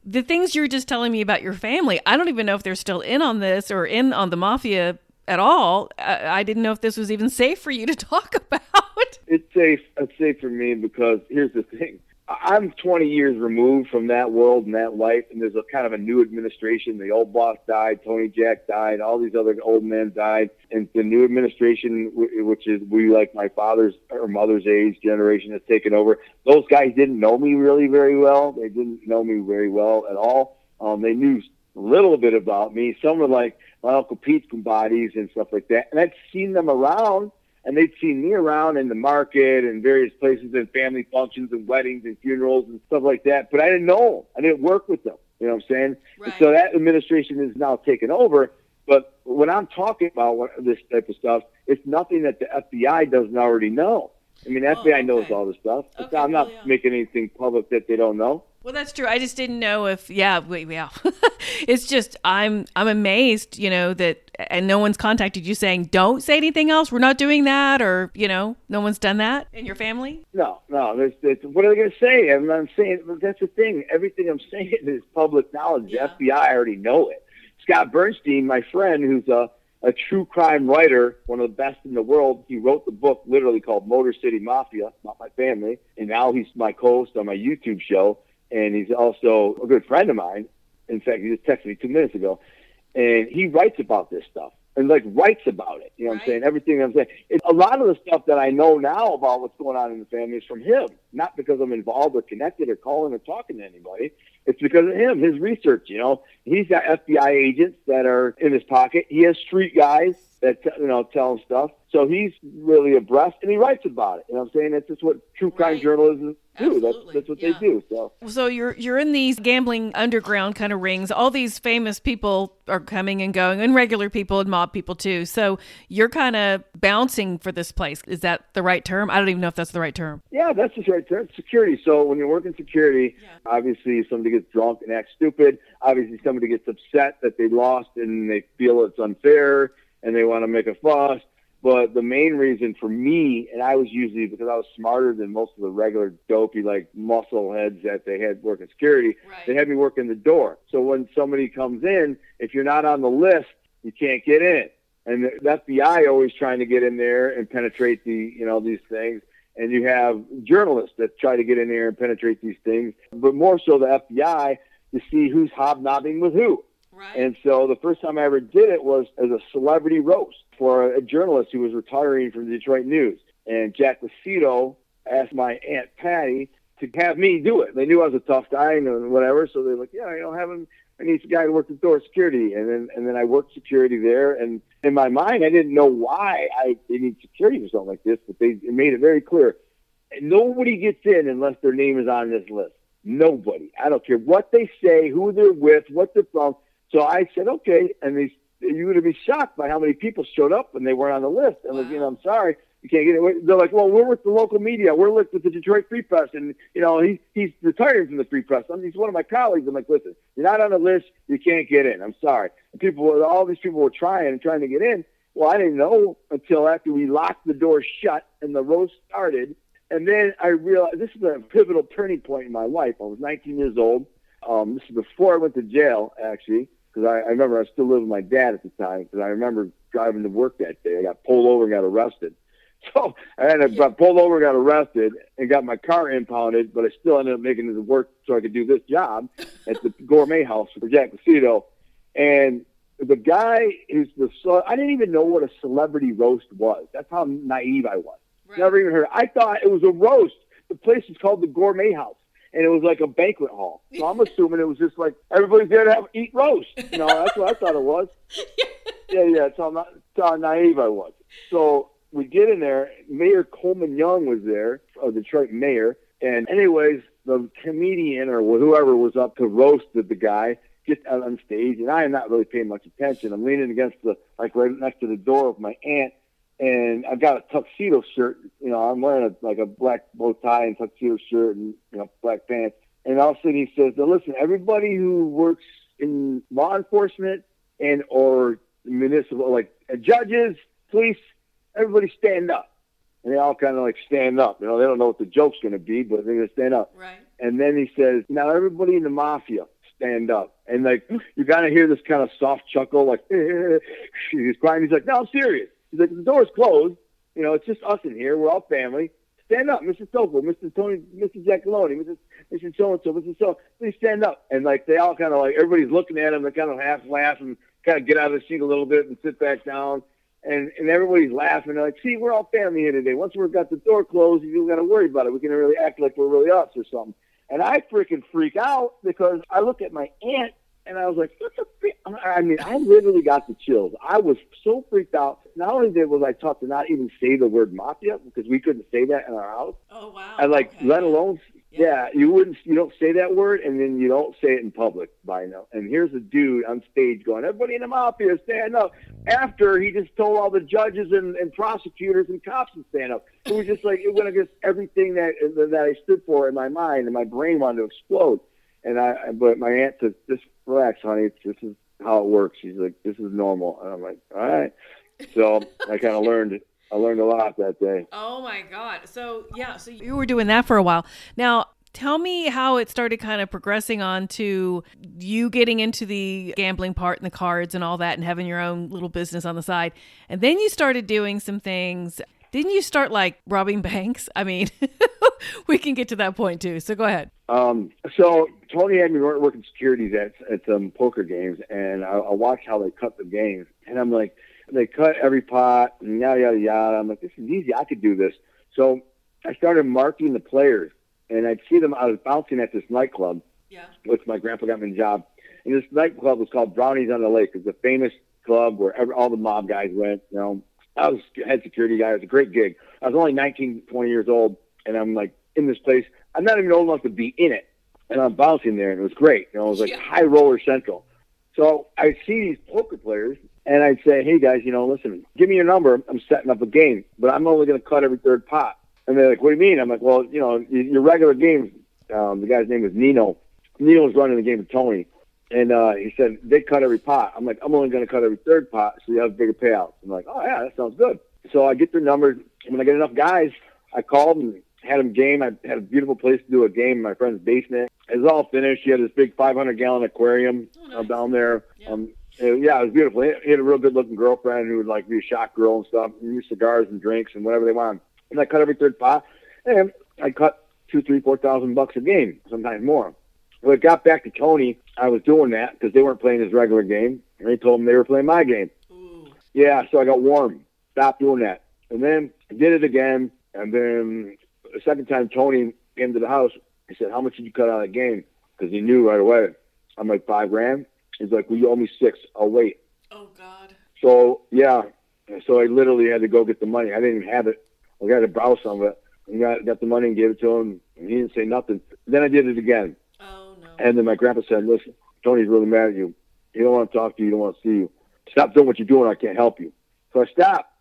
the things you're just telling me about your family. I don't even know if they're still in on this or in on the mafia at all. I, I didn't know if this was even safe for you to talk about. It's safe. It's safe for me because here's the thing. I'm 20 years removed from that world and that life, and there's a kind of a new administration. The old boss died, Tony Jack died, all these other old men died, and the new administration, which is we like my father's or mother's age generation, has taken over. Those guys didn't know me really very well. They didn't know me very well at all. Um, they knew a little bit about me. Some were like my uncle Pete's bodies and stuff like that, and I'd seen them around and they'd seen me around in the market and various places and family functions and weddings and funerals and stuff like that. But I didn't know them. I didn't work with them. You know what I'm saying? Right. So that administration is now taken over. But when I'm talking about what, this type of stuff, it's nothing that the FBI doesn't already know. I mean, the FBI oh, okay. knows all this stuff. Okay, I'm not making anything public that they don't know. Well, that's true. I just didn't know if yeah, yeah. it's just I'm I'm amazed, you know, that and no one's contacted you saying don't say anything else. We're not doing that, or you know, no one's done that in your family. No, no. There's, there's, what are they going to say? I'm, I'm saying that's the thing. Everything I'm saying is public knowledge. Yeah. The FBI already know it. Scott Bernstein, my friend, who's a a true crime writer, one of the best in the world. He wrote the book literally called Motor City Mafia, not my family, and now he's my co-host on my YouTube show and he's also a good friend of mine. In fact, he just texted me two minutes ago, and he writes about this stuff and like writes about it. You know right. I'm saying? Everything I'm saying. It, a lot of the stuff that I know now about what's going on in the family is from him, not because I'm involved or connected or calling or talking to anybody. It's because of him, his research. You know, he's got FBI agents that are in his pocket. He has street guys that you know tell him stuff. So he's really abreast, and he writes about it. You know what I'm saying? That's just what true crime right. journalism do. That's that's what yeah. they do. So so you're you're in these gambling underground kind of rings. All these famous people are coming and going, and regular people and mob people too. So you're kind of bouncing for this place. Is that the right term? I don't even know if that's the right term. Yeah, that's the right term. Security. So when you're working security, yeah. obviously somebody gets drunk and acts stupid. Obviously somebody gets upset that they lost and they feel it's unfair and they want to make a fuss. But the main reason for me, and I was usually because I was smarter than most of the regular dopey like muscle heads that they had working security, right. they had me working the door. So when somebody comes in, if you're not on the list, you can't get in. And the FBI always trying to get in there and penetrate the, you know, these things. And you have journalists that try to get in there and penetrate these things, but more so the FBI to see who's hobnobbing with who. And so the first time I ever did it was as a celebrity roast for a journalist who was retiring from the Detroit News. And Jack Lucido asked my Aunt Patty to have me do it. They knew I was a tough guy and whatever, so they're like, yeah, you know, have him. I need a guy to work the door security, and then and then I worked security there. And in my mind, I didn't know why I need security for something like this, but they made it very clear. Nobody gets in unless their name is on this list. Nobody. I don't care what they say, who they're with, what they're from. So I said, okay. And they, you would be shocked by how many people showed up and they weren't on the list. And wow. like, you know, I'm sorry, you can't get it. They're like, well, we're with the local media. We're with the Detroit Free Press, and you know, he he's retiring from the Free Press. I he's one of my colleagues. I'm like, listen, you're not on the list. You can't get in. I'm sorry. And people, all these people were trying and trying to get in. Well, I didn't know until after we locked the door shut and the roast started And then I realized this is a pivotal turning point in my life. I was 19 years old. Um, this is before I went to jail, actually, because I, I remember I was still living with my dad at the time. Because I remember driving to work that day. I got pulled over and got arrested. So I had got pulled over, and got arrested, and got my car impounded. But I still ended up making it to work so I could do this job at the gourmet house for Jack Lucido. And the guy who's the so I didn't even know what a celebrity roast was. That's how naive I was. Right. Never even heard. I thought it was a roast. The place is called the Gourmet House and it was like a banquet hall. So I'm assuming it was just like everybody's there to have eat roast. You know, that's what I thought it was. yeah, yeah. That's how, that's how naive I was. So we get in there. Mayor Coleman Young was there, a Detroit mayor. And anyways, the comedian or whoever was up to roast the guy gets out on stage, and I am not really paying much attention. I'm leaning against the like right next to the door of my aunt, and I've got a tuxedo shirt. You know, I'm wearing a, like a black bow tie and tuxedo shirt and you know black pants. And all of a sudden he says, "Now listen, everybody who works in law enforcement and or municipal, like judges, police, everybody stand up." And they all kind of like stand up. You know, they don't know what the joke's going to be, but they're going to stand up. Right. And then he says, "Now everybody in the mafia." stand up. And like you gotta hear this kind of soft chuckle, like he's crying. He's like, "No, I'm serious." He's like, the door's closed. You know, it's just us in here. We're all family. Stand up, Mr. Topol, Mr. Tony, Mr. Giacalone, Mr. Mr. So and so, Mr. So. Please stand up. And like they all kind of like everybody's looking at him. They kind of half laugh and kind of get out of the seat a little bit and sit back down. And and everybody's laughing. They're like, see, we're all family here today. Once we've got the door closed, you don't got to worry about it. We can really act like we're really us or something. And I freaking freak out because I look at my aunt and I was like, what the I mean, I literally got the chills. I was so freaked out. Not only did was I taught to not even say the word mafia because we couldn't say that in our house. Oh wow! And like, okay. let alone, yeah. yeah. you wouldn't, you don't say that word, and then you don't say it in public by now. And here's a dude on stage going, "Everybody in the mafia, stand up!" After he just told all the judges and, and prosecutors and cops to stand up. It was just like it went against everything that that I stood for in my mind, and my brain wanted to explode. And I, but my aunt said, "Just relax, honey. This is how it works." She's like, "This is normal," and I'm like, "All right." So I kind of learned. I learned a lot that day. Oh my god! So yeah, so you were doing that for a while. Now, tell me how it started kind of progressing on to you getting into the gambling part and the cards and all that and having your own little business on the side. And then you started doing some things. Didn't you start like robbing banks? I mean, we can get to that point too. So go ahead. Um, so Tony had me working securities at at some poker games, and I, I watched how they cut the games, and I'm like, they cut every pot and yada yada yada. I'm like, this is easy. I could do this. So I started marking the players, and I'd see them. I was bouncing at this nightclub, yeah. which my grandpa got me a job. And this nightclub was called Brownies on the Lake. It's a famous club where every, all the mob guys went. You know, I was head security guy. It was a great gig. I was only 19, 20 years old, and I'm like in this place. I'm not even old enough to be in it, and I'm bouncing there, and it was great. You know, it was like yeah. high roller central. So I see these poker players, and I'd say, "Hey guys, you know, listen, give me your number. I'm setting up a game, but I'm only going to cut every third pot." And they're like, "What do you mean?" I'm like, "Well, you know, your regular game." Um, the guy's name was Nino. Nino was running the game with Tony, and uh, he said they cut every pot. I'm like, I'm only going to cut every third pot, so you have bigger payouts. I'm like, oh yeah, that sounds good. So I get their numbers. When I get enough guys, I called and had them game. I had a beautiful place to do a game in my friend's basement. It was all finished. He had this big 500 gallon aquarium oh, nice. uh, down there. Yeah. Um, it, yeah, it was beautiful. He, had a real good looking girlfriend who would like be a shot girl and stuff, and use cigars and drinks and whatever they wanted. And I cut every third pot, and I cut two, three, four thousand bucks a game, sometimes more. When it got back to Tony, I was doing that because they weren't playing his regular game, and he told them they were playing my game. Ooh. Yeah, so I got warm. Stopped doing that, and then I did it again, and then the second time Tony came to the house, he said, "How much did you cut out of the game?" Because he knew right away. I'm like five grand. He's like, "Well, you owe me six. I'll wait." Oh God. So yeah, so I literally had to go get the money. I didn't even have it. I got to borrow some of it. And got got the money and gave it to him. And he didn't say nothing. Then I did it again. And then my grandpa said, "Listen, Tony's really mad at you. He don't want to talk to you. He don't want to see you. Stop doing what you're doing. I can't help you." So I stopped.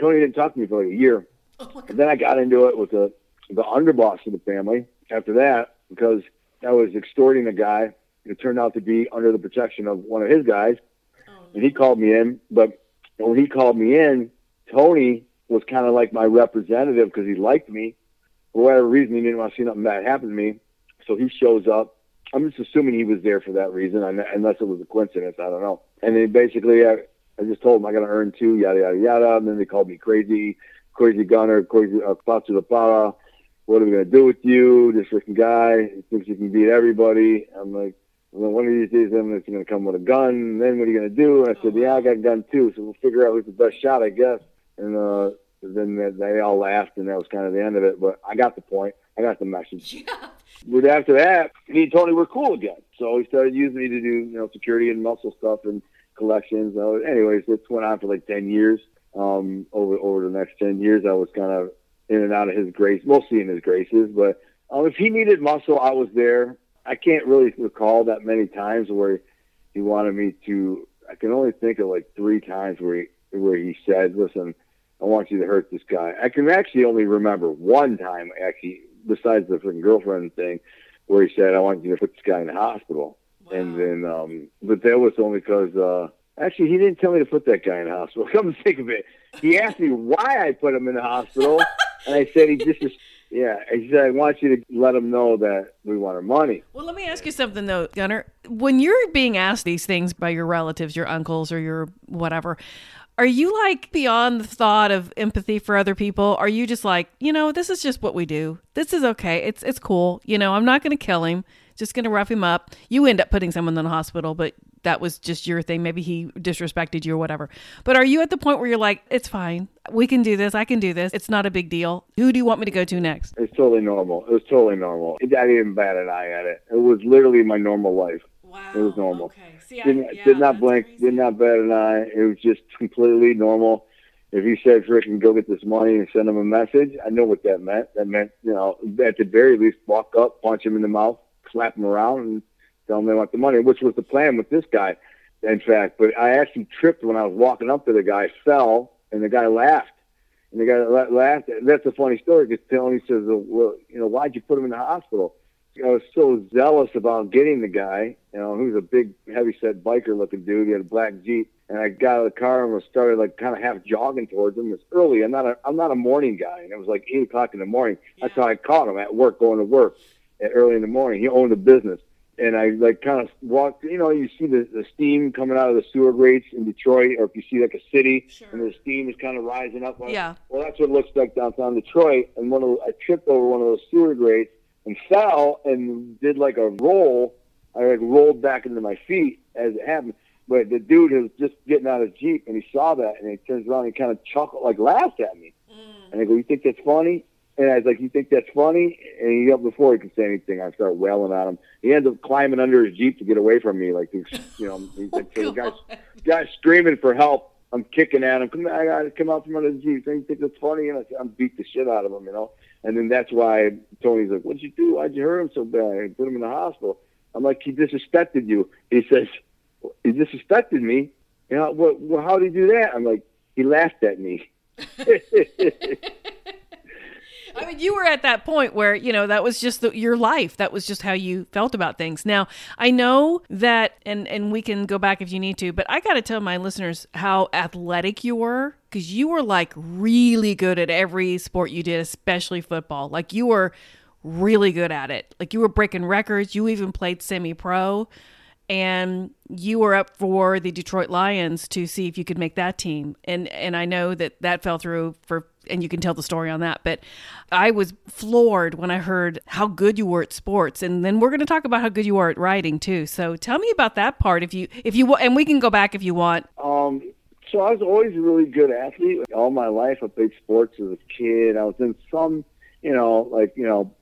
Tony didn't talk to me for like a year. Oh, and then I got into it with the the underboss of the family after that because I was extorting a guy who turned out to be under the protection of one of his guys. Oh. And he called me in, but when he called me in, Tony was kind of like my representative because he liked me. for whatever reason, he didn't want to see nothing bad happen to me. So he shows up. I'm just assuming he was there for that reason, unless it was a coincidence. I don't know. And then basically, I, I just told him I got to earn two, yada yada yada. And then they called me crazy, crazy Gunnar, crazy uh, to the para. What are we gonna do with you? This freaking guy he thinks he can beat everybody. I'm like, well, one of these days, I'm going to come with a gun. And then what are you going to do? And I said, yeah, I got a gun too. So we'll figure out who's the best shot, I guess. And uh, then they all laughed, and that was kind of the end of it. But I got the point. I got the message. Yeah. But after that, me and Tony were cool again. So he started using me to do, you know, security and muscle stuff and collections. So anyways, this went on for like 10 years. Um, over over the next 10 years, I was kind of in and out of his grace, mostly in his graces. But um, if he needed muscle, I was there. I can't really recall that many times where he wanted me to. I can only think of like three times where he where he said, "Listen, I want you to hurt this guy." I can actually only remember one time, actually, besides the freaking girlfriend thing, where he said, "I want you to put this guy in the hospital." Wow. And then, um, but that was only because uh, actually he didn't tell me to put that guy in the hospital. Come to think of it, he asked me why I put him in the hospital, and I said he just is. yeah, he said, I want you to let him know that we want our money. Well, let me ask you something, though, Gunnar. When you're being asked these things by your relatives, your uncles, or your whatever, are you like beyond the thought of empathy for other people? Are you just like, you know, this is just what we do. This is okay. It's it's cool. You know, I'm not going to kill him. Just going to rough him up. You end up putting someone in the hospital, but that was just your thing. Maybe he disrespected you or whatever. But are you at the point where you're like, it's fine. We can do this. I can do this. It's not a big deal. Who do you want me to go to next? It's totally normal. It was totally normal. I didn't even bat an eye at it. It was literally my normal life. Wow. It was normal. Okay. See, I, yeah, did not blink. Crazy. Did not bat an eye. It was just completely normal. If he said, "Frickin' go get this money and send him a message," I know what that meant. That meant, you know, at the very least, walk up, punch him in the mouth, slap him around, and tell him they want the money, which was the plan with this guy in fact. But I actually tripped when I was walking up to the guy, fell, and the guy laughed. And the guy laughed. That's a funny story because Tony says, "Well, you know, why'd you put him in the hospital?" I was so zealous about getting the guy. You know, was a big, heavy-set biker-looking dude. He had a black Jeep, and I got out of the car and was started like kind of half jogging towards him. It's early. I'm not a, I'm not a morning guy, and it was like eight o'clock in the morning. Yeah. That's how I caught him at work, going to work at early in the morning. He owned a business, and I like kind of walked. You know, you see the, the steam coming out of the sewer grates in Detroit, or if you see like a city sure. and the steam is kind of rising up. Yeah. Well, that's what it looks like downtown Detroit. And one of the, I tripped over one of those sewer grates and fell and did like a roll. I like rolled back into my feet as it happened. But the dude was just getting out of his jeep and he saw that and he turns around and he kind of chuckled, like laughed at me. Mm. And I go, "You think that's funny?" And I was like, "You think that's funny?" And he up before he could say anything, I start wailing at him. He ends up climbing under his jeep to get away from me, like he's, you know, he's like, so the guy's, guy's screaming for help. I'm kicking at him. Come I gotta come out from under the jeep. You think that's funny? And I, I'm beat the shit out of him, you know. And then that's why Tony's like, "What'd you do? Why'd you hurt him so bad? I put him in the hospital." I'm like, "He disrespected you." He says, "He disrespected me." You know, well, well how did he do that? I'm like, "He laughed at me." I mean, you were at that point where, you know, that was just the, your life. That was just how you felt about things. Now, I know that, and, and we can go back if you need to, but I got to tell my listeners how athletic you were because you were like really good at every sport you did, especially football. Like you were really good at it. Like you were breaking records. You even played semi pro and you were up for the Detroit Lions to see if you could make that team. And and I know that that fell through for and you can tell the story on that, but I was floored when I heard how good you were at sports. And then we're going to talk about how good you are at writing too. So tell me about that part if you if you and we can go back if you want. Um so I was always a really good athlete. All my life I played sports as a kid. I was in some, you know, like, you know,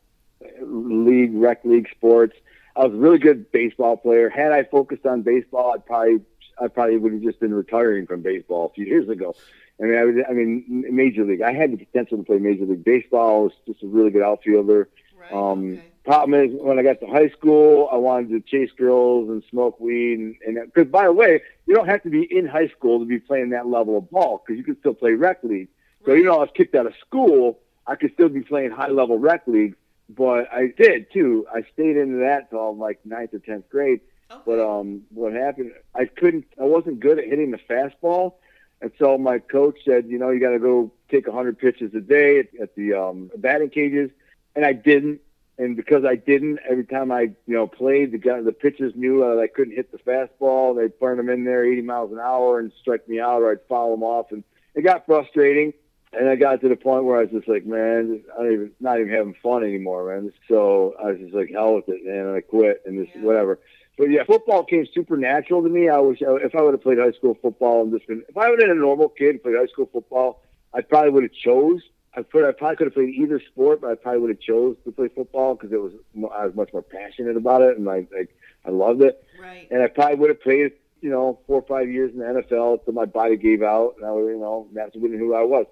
league rec league sports I was a really good baseball player. Had I focused on baseball, I'd probably I probably would have just been retiring from baseball a few years ago. I mean, I, was, I mean, major league. I had the potential to play major league baseball. I was just a really good outfielder. Right, um, okay. Problem is, when I got to high school, I wanted to chase girls and smoke weed. And because, by the way, you don't have to be in high school to be playing that level of ball because you can still play rec league. So, you know, I was kicked out of school. I could still be playing high level rec league but I did too. I stayed into that till like ninth or tenth grade. Okay. But um, what happened? I couldn't. I wasn't good at hitting the fastball, and so my coach said, you know, you got to go take a hundred pitches a day at, at the um, batting cages. and I didn't. And because I didn't, every time I, you know, played, the guy, the pitchers knew uh, I couldn't hit the fastball. They'd burn them in there 80 miles an hour and strike me out, or I'd foul them off, and it got frustrating. And I got to the point where I was just like, man, I don't even, not even having fun anymore, man. So I was just like, hell with it, man. And I quit and just yeah. whatever. But yeah, football came supernatural to me. I wish if I would have played high school football and just been, if I would have been a normal kid and played high school football, I probably would have chose. I put, I probably could have played either sport, but I probably would have chose to play football because it was I was much more passionate about it and I like I loved it. Right. And I probably would have played, you know, four or five years in the NFL until my body gave out and I was, you know, that's who I was.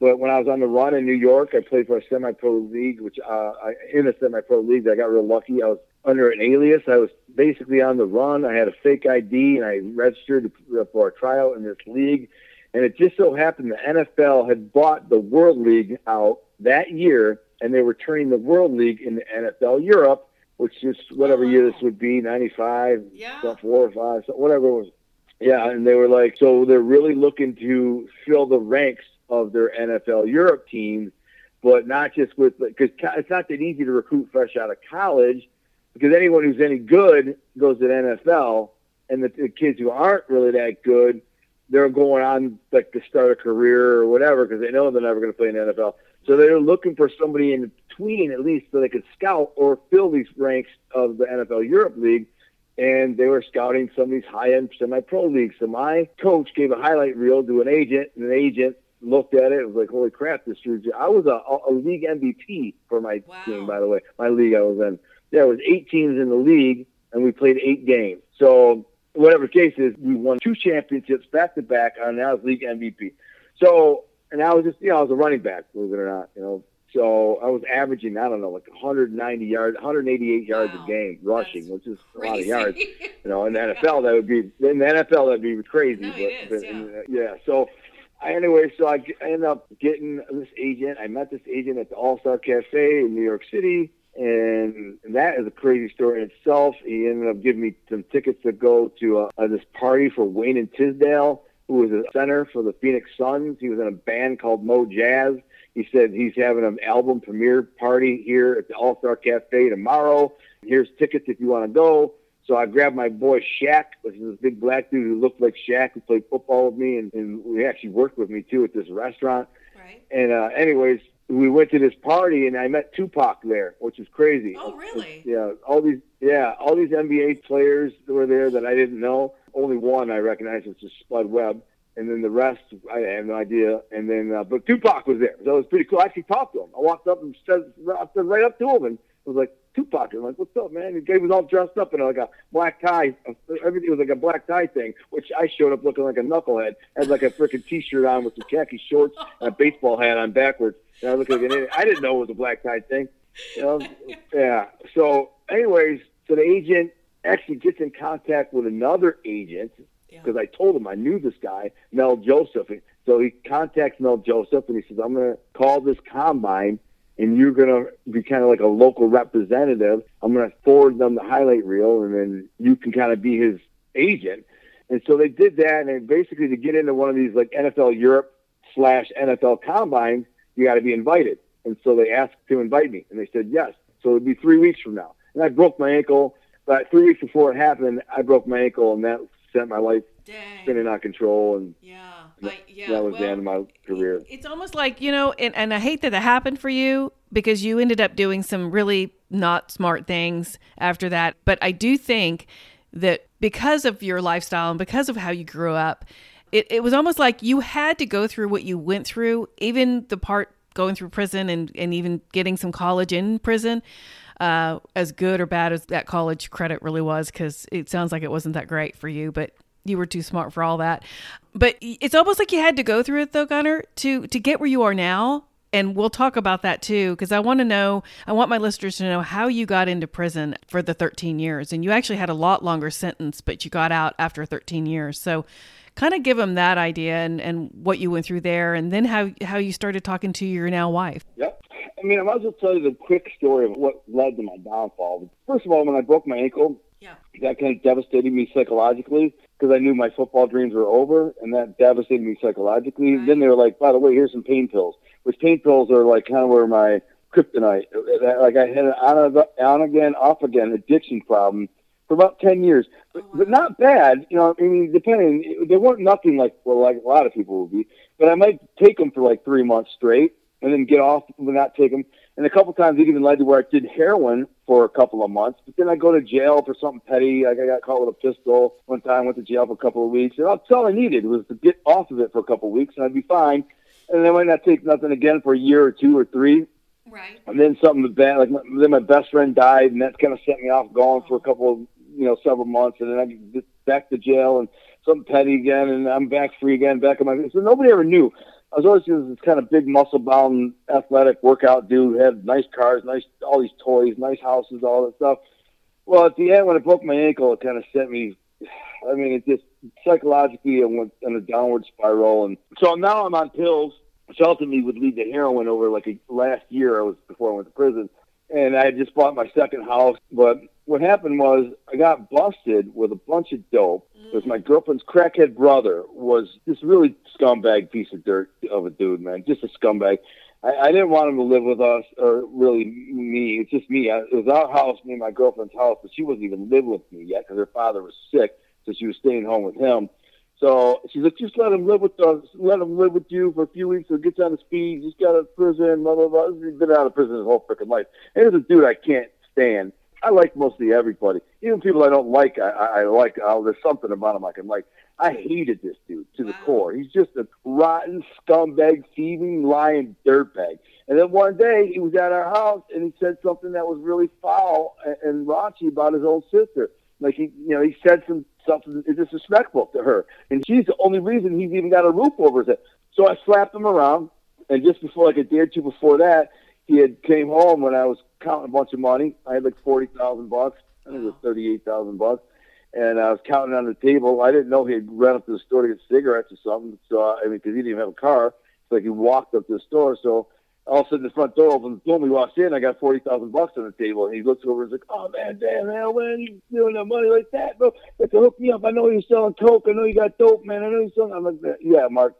But when I was on the run in New York, I played for a semi-pro league, which uh, I, in a semi-pro league, I got real lucky. I was under an alias. I was basically on the run. I had a fake ID, and I registered for a tryout in this league. And it just so happened the NFL had bought the World League out that year, and they were turning the World League into NFL Europe, which is whatever oh, year this would be, 95, yeah. four or five, whatever it was. Yeah, and they were like, so they're really looking to fill the ranks of their NFL Europe teams, but not just with because it's not that easy to recruit fresh out of college because anyone who's any good goes to the NFL, and the, the kids who aren't really that good, they're going on like to start a career or whatever because they know they're never going to play in the NFL. So they're looking for somebody in between at least so they could scout or fill these ranks of the NFL Europe League. And they were scouting some of these high-end semi-pro leagues. So my coach gave a highlight reel to an agent, and an agent looked at it and was like, "Holy crap, this dude!" I was a, a league MVP for my wow. team, by the way. My league I was in. There was eight teams in the league, and we played eight games. So whatever the case is, we won two championships back to back, and I was league MVP. So, and I was just, you know, I was a running back, believe it or not, you know. So I was averaging, I don't know, like 190 yards, 188 yards wow. a game rushing, That's which is crazy. a lot of yards. You know, in the NFL that would be in the NFL that'd be crazy. No, but, it is, but yeah. yeah. So anyway, so I, I ended up getting this agent. I met this agent at the All Star Cafe in New York City, and that is a crazy story in itself. He ended up giving me some tickets to go to uh, this party for Wayman Tisdale, who was a center for the Phoenix Suns. He was in a band called Mo Jazz. He said he's having an album premiere party here at the All Star Cafe tomorrow. Here's tickets if you want to go. So I grabbed my boy Shaq, which is this big black dude who looked like Shaq, who played football with me, and, and we actually worked with me too at this restaurant. Right. And uh, anyways, we went to this party, and I met Tupac there, which is crazy. Oh, really? Yeah, all these yeah, all these NBA players were there that I didn't know. Only one I recognized, was just Spud Webb, and then the rest I had no idea. And then, uh, but Tupac was there, so it was pretty cool. I actually talked to him. I walked up and said, right up to him, and was like, Tupac. I'm like, what's up, man? He was all dressed up in like a black tie. Everything was like a black tie thing, which I showed up looking like a knucklehead. I had like a freaking t-shirt on with some khaki shorts and a baseball hat on backwards. And I looked like an idiot. I didn't know it was a black tie thing. You know? Yeah. So, anyways, so the agent actually gets in contact with another agent because yeah. I told him I knew this guy, Mel Joseph. So he contacts Mel Joseph and he says, I'm going to call this combine and you're going to be kind of like a local representative. I'm going to forward them the highlight reel, and then you can kind of be his agent. And so they did that, and basically to get into one of these like NFL Europe slash NFL combines, you got to be invited. And so they asked to invite me, and they said yes. So it'd be three weeks from now. And I broke my ankle, but three weeks before it happened, I broke my ankle, and that sent my life Dang. spinning out of control. And yeah I, yeah, that was well, the end of my career. It's almost like you know, and, and I hate that that happened for you because you ended up doing some really not smart things after that. But I do think that because of your lifestyle and because of how you grew up, it, it was almost like you had to go through what you went through, even the part going through prison and, and even getting some college in prison. Uh, as good or bad as that college credit really was, because it sounds like it wasn't that great for you, but you were too smart for all that. But it's almost like you had to go through it though, Gunnar, to to get where you are now. And we'll talk about that too, because I want to know, I want my listeners to know how you got into prison for the 13 years. And you actually had a lot longer sentence, but you got out after 13 years. So kind of give them that idea and, and what you went through there, and then how, how you started talking to your now wife. Yep. I mean, I might as well tell you the quick story of what led to my downfall. First of all, when I broke my ankle, yeah. that kind of devastated me psychologically because I knew my football dreams were over, and that devastated me psychologically. Right. Then they were like, "By the way, here's some pain pills." Which pain pills are like kind of where my kryptonite. Like I had an on, on again, off again addiction problem for about ten years, but, oh, but not bad. You know, I mean, depending, they weren't nothing like well, like a lot of people would be. But I might take them for like three months straight, and then get off and not take them. And a couple times it even led to where I did heroin for a couple of months. But then I go to jail for something petty. Like I got caught with a pistol one time. Went to jail for a couple of weeks. And that's all I needed was to get off of it for a couple of weeks, and I'd be fine. And then I might not take nothing again for a year or two or three. Right. And then something bad, like my, then my best friend died, and that kind of set me off going for a couple of you know several months, and then I get back to jail and something petty again, and I'm back free again, back in my. So nobody ever knew. I was always this kind of big muscle bound athletic workout dude, had nice cars, nice all these toys, nice houses, all that stuff. Well, at the end when I broke my ankle, it kind of sent me I mean it just psychologically I went in a downward spiral and so now I'm on pills, which ultimately would lead to heroin over like a last year I was before I went to prison. And I had just bought my second house, but what happened was I got busted with a bunch of dope mm. because my girlfriend's crackhead brother was this really scumbag piece of dirt of a dude, man, just a scumbag. I, I didn't want him to live with us, or really me. It's just me. I, it was our house, me and my girlfriend's house, but she wasn't even living with me yet because her father was sick, so she was staying home with him. So she's like, just let him live with us. Let him live with you for a few weeks. So he gets on his feet. He's got out of prison. Blah blah blah. He's been out of prison his whole freaking life. And he's a dude I can't stand. I like mostly everybody, even people I don't like. I, I like. Oh, there's something about him I can like. I hated this dude to the core. He's just a rotten scumbag, thieving, lying dirtbag. And then one day he was at our house and he said something that was really foul and, and raunchy about his old sister. Like he, you know, he said some something disrespectful to her, and she's the only reason he's even got a roof over his head. So I slapped him around, and just before like a day or two before that, he had came home when I was counting a bunch of money. I had like forty thousand bucks. I think it was thirty eight thousand bucks. And I was counting on the table. I didn't know he had run up to the store to get cigarettes or something. So I mean, because he didn't even have a car, so like he walked up to the store. So all of a sudden the front door opens. Boom! He walks in. I got forty thousand bucks on the table. And he looks over and he's like, "Oh man, damn man, when you doing that money like that, bro? To hook me up. I know you're selling coke. I know you got dope, man. I know you're selling." I'm like, "Yeah, Mark.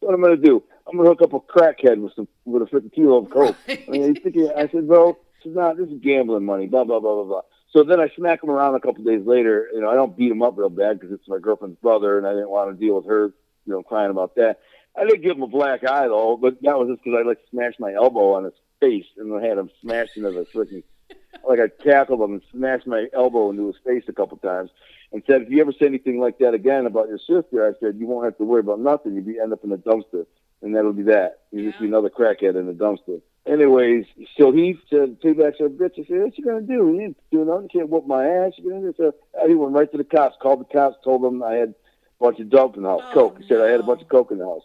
What I'm gonna do? I'm gonna hook up a crackhead with some with a 50 kilo of coke." Right. I mean, he's thinking. I said, "Bro, this is not. This is gambling money." Blah blah blah blah blah. So then I smack him around a couple days later. You know, I don't beat him up real bad because it's my girlfriend's brother, and I didn't want to deal with her, you know, crying about that. I didn't give him a black eye though, but that was just because I like smashed my elbow on his face and I had him smashed into the freaking. like I tackled him and smashed my elbow into his face a couple times, and said, "If you ever say anything like that again about your sister, I said you won't have to worry about nothing. You'll be end up in a dumpster, and that'll be that. You'll yeah. just be another crackhead in a dumpster." Anyways, so he said, "Payback's a bitch." I said, "What you gonna do? You ain't doing nothing. You can't whoop my ass. You gonna do?" So he went right to the cops. Called the cops. Told them I had a bunch of dope in the house, oh, coke. He said I had a bunch of coke in the house.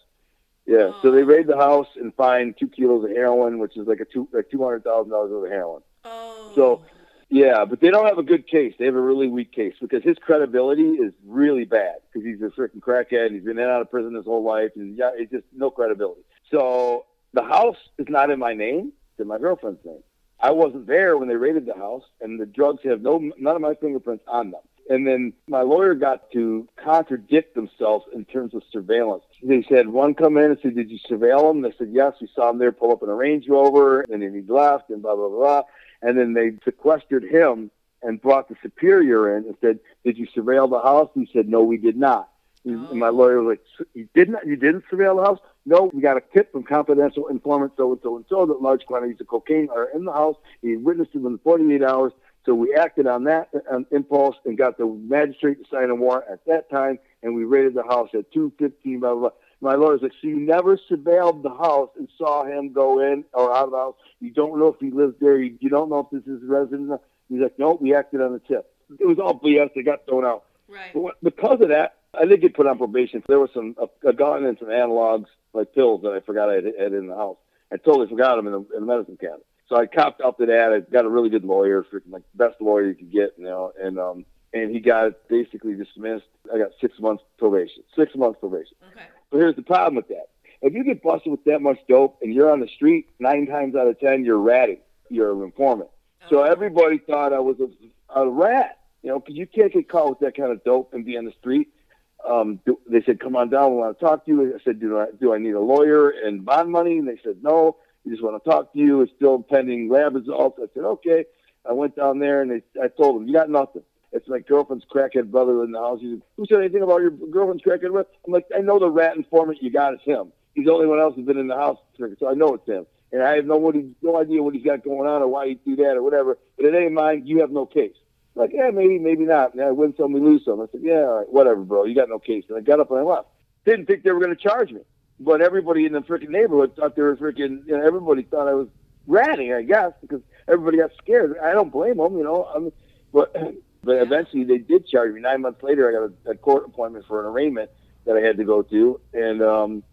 Yeah. Oh. So they oh. raid the house and find two kilos of heroin, which is like a two like two hundred thousand dollars worth of heroin. Oh. So. Yeah, but they don't have a good case. They have a really weak case because his credibility is really bad because he's a freaking crackhead. And he's been in and out of prison his whole life, and yeah, it's just no credibility. So the house is not in my name; it's in my girlfriend's name. I wasn't there when they raided the house, and the drugs have no none of my fingerprints on them. And then my lawyer got to contradict themselves in terms of surveillance. They said one come in and said, "Did you surveil him?" They said, "Yes, we saw him there pull up in a Range Rover, and then he left, and blah blah blah." And then they sequestered him and brought the superior in and said, "Did you surveil the house?" And he said, "No, we did not." Oh. And my lawyer was like, "You did not? You didn't surveil the house?" No, we got a tip from confidential informant so and so and so that large quantities of cocaine are in the house. He witnessed it within 48 hours. So we acted on that um, impulse and got the magistrate to sign a warrant at that time, and we raided the house at 215, blah, blah, blah. My lawyer's like, so you never surveilled the house and saw him go in or out of the house. You don't know if he lives there. You, you don't know if this is his residence. He's like, no, we acted on the tip. It was all BS. They got thrown out. Right. But because of that, I did get put on probation. There was some a, a gun and some analogs like pills that I forgot I had, had in the house. I totally forgot them in the, in the medicine cabinet. So I copped up to that. I got a really good lawyer, freaking like the best lawyer you could get, you know, and um and he got basically dismissed. I got six months probation. Six months probation. Okay. But here's the problem with that. If you get busted with that much dope and you're on the street, nine times out of ten you're ratting. You're an informant. Oh. So everybody thought I was a, a rat, you know, because you can't get caught with that kind of dope and be on the street. Um, they said, "Come on down. We want to talk to you." I said, "Do I do I need a lawyer and bond money?" And they said, "No." We just want to talk to you. It's still pending lab results. I said, okay. I went down there and they, I told them, you got nothing. It's my girlfriend's crackhead brother in the house. Who said anything about your girlfriend's crackhead brother? I'm like, I know the rat informant you got is him. He's the only one else who's been in the house, so I know it's him. And I have no, no idea what he's got going on or why he'd do that or whatever. But it ain't mine. You have no case. Like, yeah, maybe, maybe not. And I win some, we lose some. I said, yeah, all right, whatever, bro. You got no case. And I got up and I left. Didn't think they were going to charge me. But everybody in the freaking neighborhood thought they were freaking, you know, everybody thought I was ratting, I guess, because everybody got scared. I don't blame them, you know. I'm, but but eventually they did charge me. Nine months later, I got a, a court appointment for an arraignment that I had to go to, and um,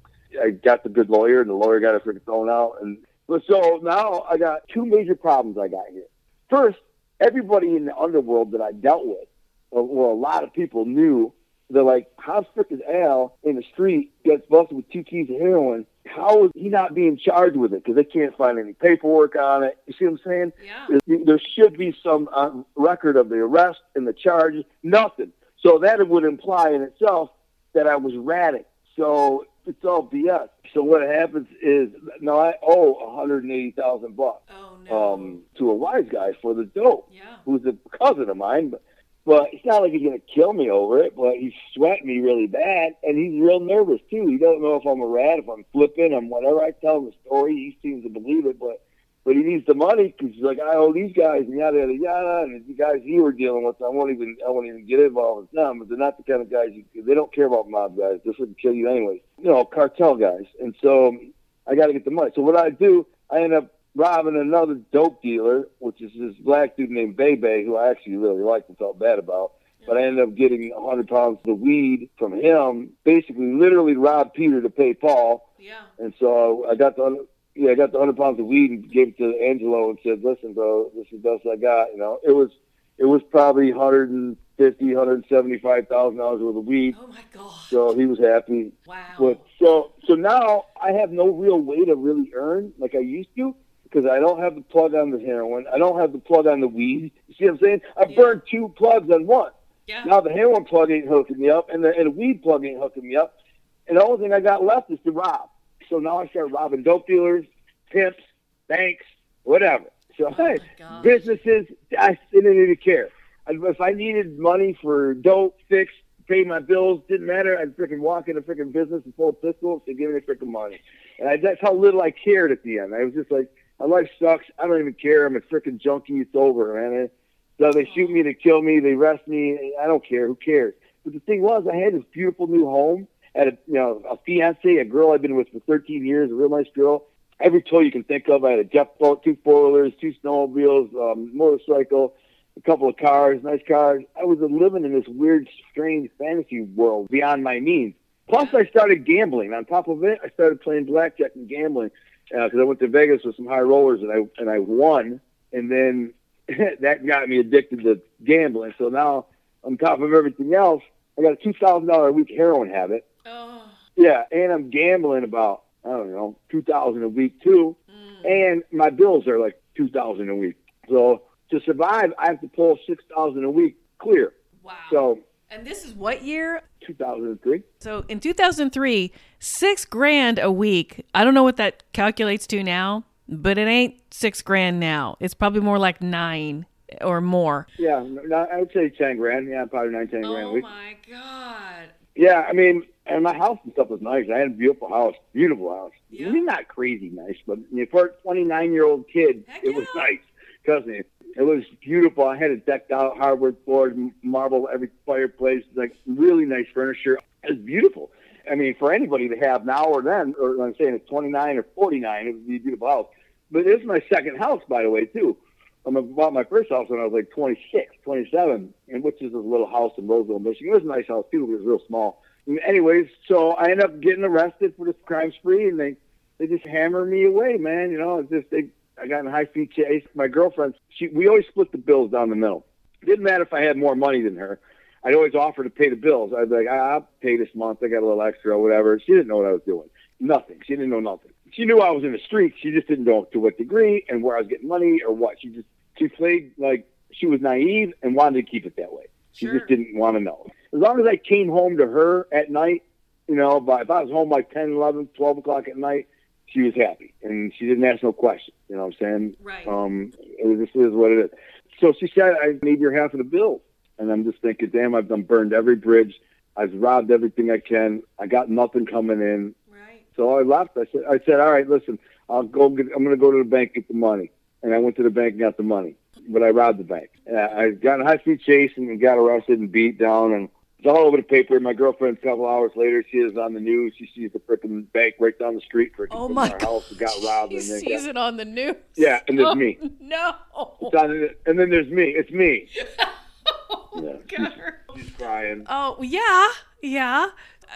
I got the good lawyer, and the lawyer got it freaking thrown out. And but so now I got two major problems I got here. First, everybody in the underworld that I dealt with, or well, a lot of people knew they're like, how frick is Al in the street gets busted with two keys of heroin? How is he not being charged with it? Because they can't find any paperwork on it. You see what I'm saying? Yeah. There, there should be some uh, record of the arrest and the charges. Nothing. So that would imply in itself that I was ratting. So it's all BS. So what happens is now I owe 180,000 bucks Oh. Um, to a wise guy for the dope, yeah. who's a cousin of mine. But, but it's not like he's going to kill me over it, but he's sweating me really bad, and he's real nervous too. He doesn't know if I'm a rat, if I'm flipping, I'm whatever. I tell him the story, he seems to believe it, but but he needs the money because he's like, I owe these guys and yada yada yada, and the guys you were dealing with, I won't even I won't even get involved with them. But they're not the kind of guys you, they don't care about mob guys. This would kill you anyway. You know, cartel guys, and so I got to get the money. So what I do, I end up robbing another dope dealer, which is this black dude named Bebe, who I actually really liked and felt bad about. But I ended up getting a 100 pounds of weed from him, basically literally robbed Peter to pay Paul. Yeah. And so I got the yeah, I got the 100 pounds of weed and gave it to Angelo and said, listen, bro, this is the best I got. You know, it was it was probably 150, 175,000 dollars worth of weed. Oh my god! So he was happy. Wow. But so so now I have no real way to really earn like I used to because I don't have the plug on the heroin. I don't have the plug on the weed. You see what I'm saying? I Yeah. burned two plugs on one. yeah. Now the heroin plug ain't hooking me up, and the, and the weed plug ain't hooking me up. And the only thing I got left is to rob. So now I start robbing dope dealers, pimps, banks, whatever. So Oh hey, businesses, I didn't even care. I- If I needed money for dope, fix, pay my bills, didn't matter. I'd freaking walk in a freaking business and pull a pistol and give me the freaking money. And I, that's how little I cared at the end. I was just like, my life sucks. I don't even care. I'm a freaking junkie. It's over, man. So they shoot me, they kill me, they arrest me. I don't care. Who cares? But the thing was, I had this beautiful new home. I had a you know a fiance, a girl I've been with for 13 years, a real nice girl. Every toy you can think of. I had a jet boat, two four wheelers, two snowmobiles, um, motorcycle, a couple of cars, nice cars. I was living in this weird, strange fantasy world beyond my means. Plus, I started gambling. On top of it, I started playing blackjack and gambling because I went to Vegas with some high rollers and I and I won, and then that got me addicted to gambling. So now, on top of everything else, I got a two thousand dollar a week heroin habit. Oh. Yeah, and I'm gambling about I don't know two thousand a week too, Mm. and my bills are like two thousand a week. So to survive, I have to pull six thousand a week clear. Wow. So and this is what year? two thousand and three. So in 2003, six grand a week. I don't know what that calculates to now, but it ain't six grand now. It's probably more like nine or more. Yeah, no, I would say ten grand. Yeah, probably nine, ten grand a week. Oh my god. Yeah, I mean, and my house and stuff was nice. I had a beautiful house, beautiful house. Yeah. I mean, not crazy nice, but for a 29 year old kid, Heck it was nice. Trust me, it was beautiful. I had it decked out, hardwood floors, marble every fireplace, like really nice furniture. It was beautiful. I mean, for anybody to have now or then, or I'm saying at 29 or 49, it would be a beautiful house. But is my second house, by the way, too. Um, I bought my first house when I was like 26, 27, and which is a little house in Roseville, Michigan. It was a nice house too. but It was real small. Anyways, so I ended up getting arrested for this crime spree, and they they just hammer me away, man. You know, it's just they. I got in high speed chase. My girlfriend, she we always split the bills down the middle. Didn't matter if I had more money than her. I'd always offer to pay the bills. I'd be like, "Ah, I'll pay this month. I got a little extra or whatever. She didn't know what I was doing. Nothing. She didn't know nothing. She knew I was in the streets. She just didn't know to what degree and where I was getting money or what. She just she played like she was naive and wanted to keep it that way. She Sure. just didn't want to know. As long as I came home to her at night, you know, by if I was home like 10, 11, 12 o'clock at night, she was happy and she didn't ask no questions. You know what I'm saying? Right. Um, it was, this is what it is. So she said, I need your half of the bill. And I'm just thinking, damn, I've done burned every bridge. I've robbed everything I can. I got nothing coming in. Right. So I left. I said, I said, all right, listen, I'll go get, I'm going to go to the bank, get the money. And I went to the bank and got the money. But I robbed the bank. And I got in a high speed chase and got arrested and beat down and it's all over the paper. My girlfriend, a couple hours later, she is on the news. She sees the freaking bank right down the street. Freaking Oh from our house got robbed. She and then sees got, it on the news. Yeah, and there's Oh, me. No. On and then there's me. It's me. Oh, Yeah. God. She's crying. Oh yeah, yeah.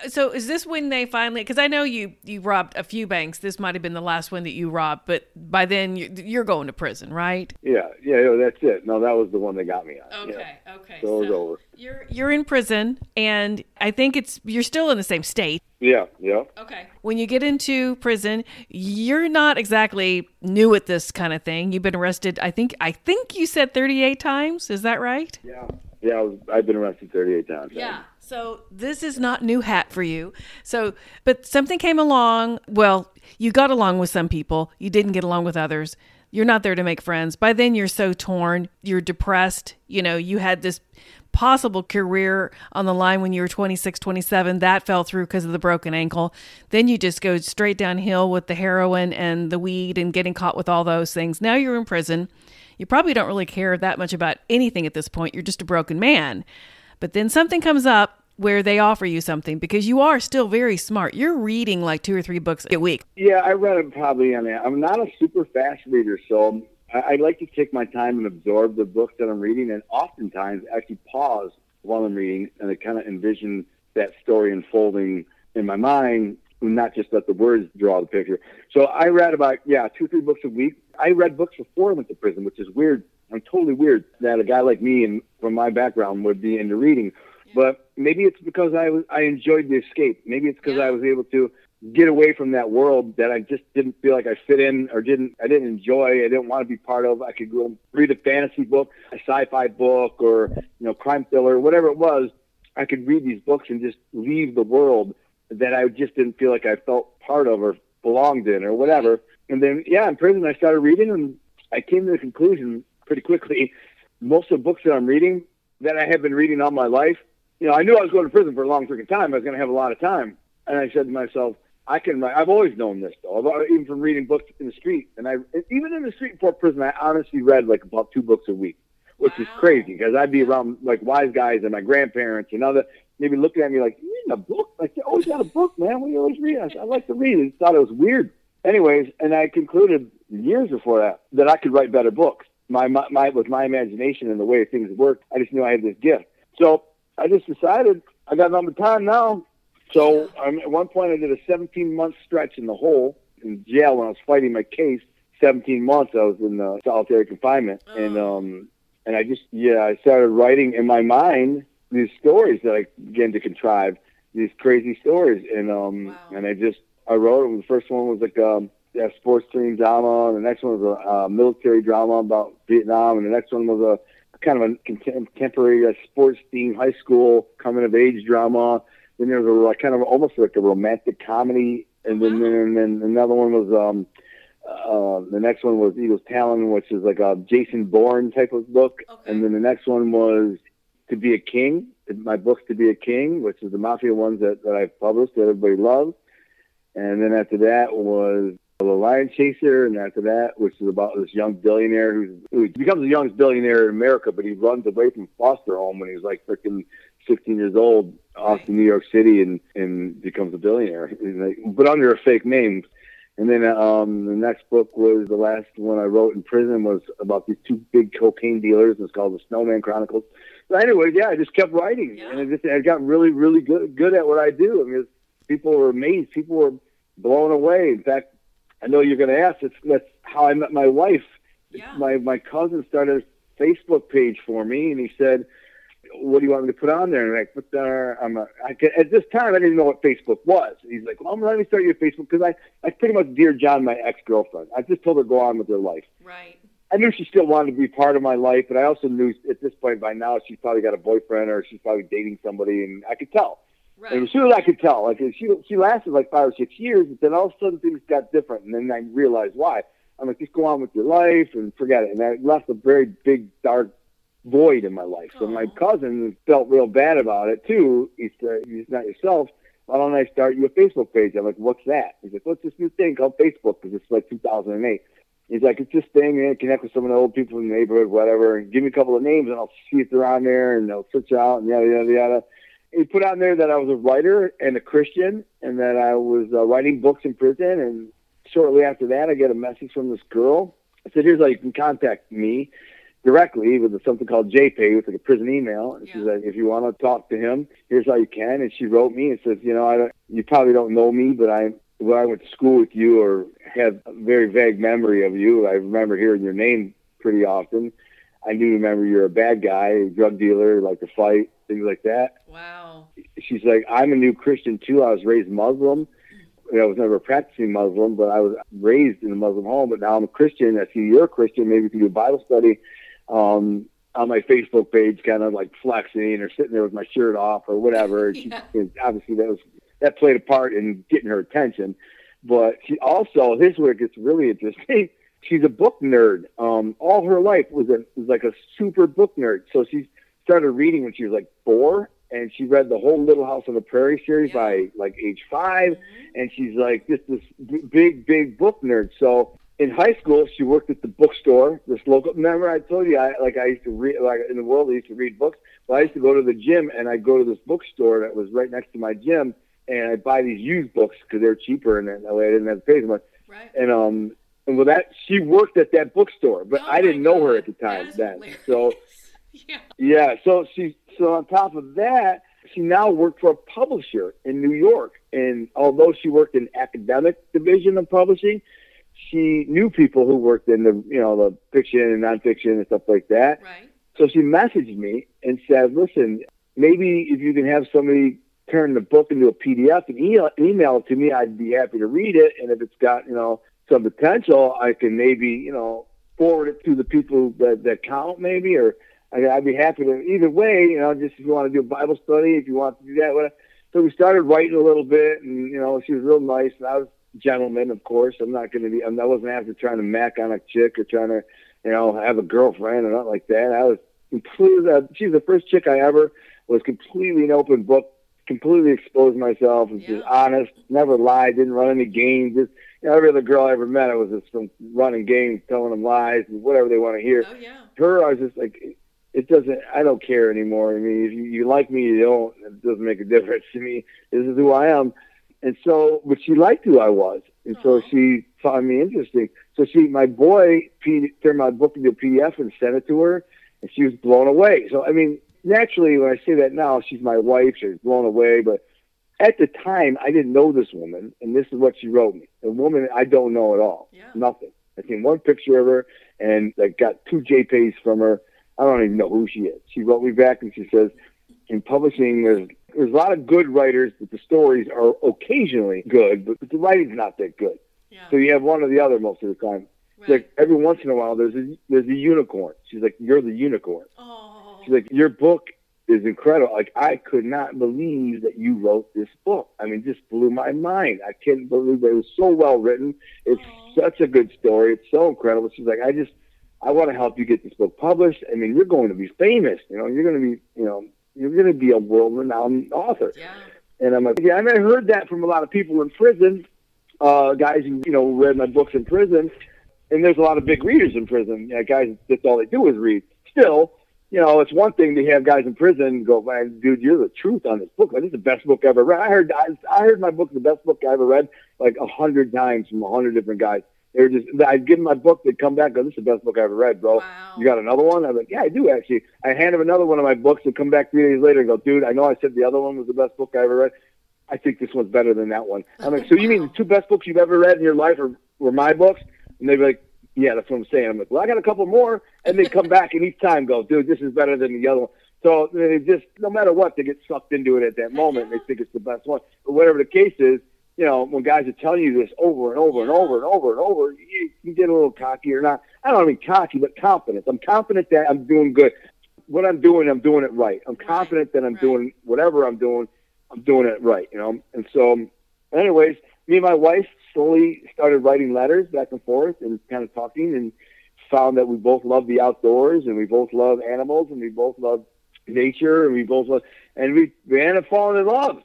So is this when they finally? Because I know you you robbed a few banks. This might have been the last one that you robbed, but by then you, you're going to prison, right? Yeah, yeah, yeah, that's it. No, that was the one that got me on. Yeah. okay. Okay. So it was over. You're you're in prison, and I think it's you're still in the same state. Yeah, yeah. Okay. When you get into prison, you're not exactly new at this kind of thing. You've been arrested. I think I think you said 38 times. Is that right? Yeah. Yeah, I was, I've been arrested 38 times. So this is not new hat for you. So, but something came along. Well, you got along with some people. You didn't get along with others. You're not there to make friends. By then, you're so torn. You're depressed. You know, you had this possible career on the line when you were 26, 27. That fell through because of the broken ankle. Then you just go straight downhill with the heroin and the weed and getting caught with all those things. Now you're in prison. You probably don't really care that much about anything at this point. You're just a broken man. But then something comes up where they offer you something because you are still very smart. You're reading like two or three books a week. Yeah, I read probably. I'm not a super fast reader, so I, I like to take my time and absorb the books that I'm reading, and oftentimes actually pause while I'm reading and I kind of envision that story unfolding in my mind, and not just let the words draw the picture. So I read about yeah two three books a week. I read books before I went to prison, which is weird. I'm totally weird that a guy like me and from my background would be into reading. But maybe it's because I was I enjoyed the escape. Maybe it's because I was able to get away from that world that I just didn't feel like I fit in or didn't I didn't enjoy. I didn't want to be part of. I could go read a fantasy book, a sci-fi book, or you know crime thriller, whatever it was. I could read these books and just leave the world that I just didn't feel like I felt part of or belonged in or whatever. And then yeah, in prison I started reading and I came to the conclusion pretty quickly. Most of the books that I'm reading that I have been reading all my life you know, I knew I was going to prison for a long freaking time. I was going to have a lot of time, and I said to myself, I can write. I've always known this, though. I've, uh, even from reading books in the street, and I even in the street before prison, I honestly read like about two books a week, which is crazy because I'd be around like wise guys and my grandparents and other maybe looking at me like, "You reading a book? Like you always got a book, man. What do you always read?" I, said, I like to read. Just thought it was weird. Anyways, and I concluded years before that that I could write better books. My, my, my with my imagination and the way things worked, I just knew I had this gift. So I just decided I got but time now. So um, at one point, I did a 17 month stretch in the hole in jail when I was fighting my case. 17 months I was in uh, solitary confinement, and um, and I just yeah I started writing in my mind these stories that I began to contrive these crazy stories, and um and I just I wrote them. The first one was like um yeah, sports team drama, and the next one was a uh, military drama about Vietnam, and the next one was a kind of a contemporary uh, sports themed high school coming of age drama. Then there was a like, kind of almost like a romantic comedy, and then and then another one was um uh, the next one was Eagles Talon, which is like a Jason Bourne type of book, okay. and then the next one was To Be a King. My book To Be a King, which is the mafia ones that, that I've published that everybody loves. And then after that was The Lion Chaser, and after that, which is about this young billionaire who's, who becomes the youngest billionaire in America, but he runs away from foster home when he's like freaking 16 years old off to New York City and, and becomes a billionaire, like, but under a fake name. And then um, the next book was the last one I wrote in prison was about these two big cocaine dealers. It's called The Snowman Chronicles. But anyway, yeah, I just kept writing, and I just I got really, really good good at what I do. I mean, people were amazed, people were blown away. In fact, I know you're going to ask. It's that's how I met my wife. My my cousin started a Facebook page for me, and he said, "What do you want me to put on there?" And like, "Put there." I'm a, I could, at this time I didn't know what Facebook was. He's like, "Well, let me start your Facebook because I I pretty much dear John my ex girlfriend. I just told her to go on with her life. Right. I knew she still wanted to be part of my life, but I also knew at this point by now she's probably got a boyfriend or she's probably dating somebody, and I could tell. Right. And as soon as I could tell, like she she lasted like five or six years, but then all of a sudden things got different, and then I realized why. I'm like, just go on with your life and forget it. And I left a very big dark void in my life. So my cousin felt real bad about it too. He said, "He's not yourself. Why don't I start you a Facebook page?" I'm like, "What's that?" He's like, "What's this new thing called Facebook?" Because it's like 2008. He's like, "It's this thing, and connect with some of the old people in the neighborhood, whatever, and give me a couple of names, and I'll see if they're on there, and they'll search out, and yada yada yada." He put on there that I was a writer and a Christian, and that I was uh, writing books in prison. And shortly after that, I get a message from this girl. I said, "Here's how you can contact me." directly with something called JPay, which is like a prison email. And Yeah. she's like, if you want to talk to him, here's how you can. And she wrote me and says, you know, I don't, you probably don't know me, but I, when I went to school with you or have a very vague memory of you, I remember hearing your name pretty often. I do remember you're a bad guy, a drug dealer, like to fight, things like that. Wow. She's like, I'm a new Christian too. I was raised Muslim. I was never a practicing Muslim, but I was raised in a Muslim home. But now I'm a Christian. I see you're a Christian. Maybe we can do a Bible study um, on my Facebook page, kind of like flexing or sitting there with my shirt off or whatever. And she, obviously, that was that played a part in getting her attention. But she also, here's where it gets really interesting. She's a book nerd. Um, all her life was a was like a super book nerd. So she started reading when she was like four, and she read the whole Little House on the Prairie series Yeah. by like age 5 and she's like just this b- big, big book nerd. So in high school, she worked at the bookstore, this local. Remember, I told you, I like I used to read, like in the world, I used to read books. Well, I used to go to the gym, and I'd go to this bookstore that was right next to my gym, and I'd buy these used books because they're cheaper, and that way I didn't have to pay so much. Right. And um, and with that, she worked at that bookstore, but Oh I didn't know her at the time then. hilarious. So yeah. yeah, so she so on top of that, she now worked for a publisher in New York. And although she worked in academic division of publishing, she knew people who worked in the you know the fiction and nonfiction and stuff like that. Right. So she messaged me and said, "Listen, maybe if you can have somebody turn the book into a PDF and email, email it to me, I'd be happy to read it. And if it's got you know some potential, I can maybe you know forward it to the people that that count, maybe, or I- I'd be happy to. Either way, you know, just if you want to do a Bible study, if you want to do that, whatever." So we started writing a little bit, and you know, she was real nice, and I was a gentleman, of course. I'm not going to be. I'm, I wasn't after trying to mac on a chick or trying to, you know, have a girlfriend or nothing like that. I was completely. Uh, she was the first chick I ever was completely an open book, completely exposed myself, was just honest, never lied, didn't run any games. Just every other girl I ever met, I was just from running games, telling them lies and whatever they want to hear Oh yeah. her, I was just like, it- doesn't. I don't care anymore. I mean, if you, you like me, you don't. It doesn't make a difference to me. This is who I am. And so, but she liked who I was, and so she found me interesting. So she, my boy, P, turned my book into a PDF and sent it to her, and she was blown away. So I mean, naturally, when I say that now, she's my wife. She's blown away, but at the time, I didn't know this woman, and this is what she wrote me. A woman I don't know at all. Yeah. Nothing. I seen one picture of her, and I got two JPEGs from her. I don't even know who she is. She wrote me back and she says, in publishing, there's there's a lot of good writers, but the stories are occasionally good, but, but the writing's not that good. Yeah. So you have one or the other most of the time. Right. like every once in a while, there's a there's a unicorn. She's like, you're the unicorn. oh. She's like, your book is incredible. Like I could not believe that you wrote this book. I mean, just blew my mind. I couldn't believe it. It was so well written. It's Aw. such a good story. It's so incredible. She's like, I just, I want to help you get this book published. I mean, you're going to be famous. You know, you're going to be, you know, you're going to be a world-renowned author. yeah. And I'm like, yeah, and I heard that from a lot of people in prison, uh, guys who, you know, read my books in prison. And there's a lot of big readers in prison. Know, guys, that's all they do is read. Still, you know, it's one thing to have guys in prison go, man, dude, you're the truth on this book. Like, this is the best book I ever read. I heard, I, I heard my book, the best book I ever read, like a hundred times from a hundred different guys. They were just, I'd give them my book, they'd come back, go, this is the best book I ever read, bro. Wow. You got another one? I'm like, yeah, I do actually. I hand him another one of my books and come back three days later and go, dude, I know I said the other one was the best book I ever read. I think this one's better than that one. I'm like, so you mean the two best books you've ever read in your life are, were my books? And they'd be like, yeah, that's what I'm saying. I'm like, well, I got a couple more. And they come back and each time go, dude, this is better than the other one. So they just, no matter what, they get sucked into it at that moment. They think it's the best one. But whatever the case is, you know, when guys are telling you this over and over and over and over and over, you, you get a little cocky or not. I don't mean cocky, but confident. I'm confident that I'm doing good. What I'm doing, I'm doing it right. I'm confident that I'm right. doing whatever I'm doing I'm doing it right, you know. And so, anyways, me and my wife slowly started writing letters back and forth and kind of talking and found that we both love the outdoors and we both love animals and we both love nature and we both love and we we ended up falling in love.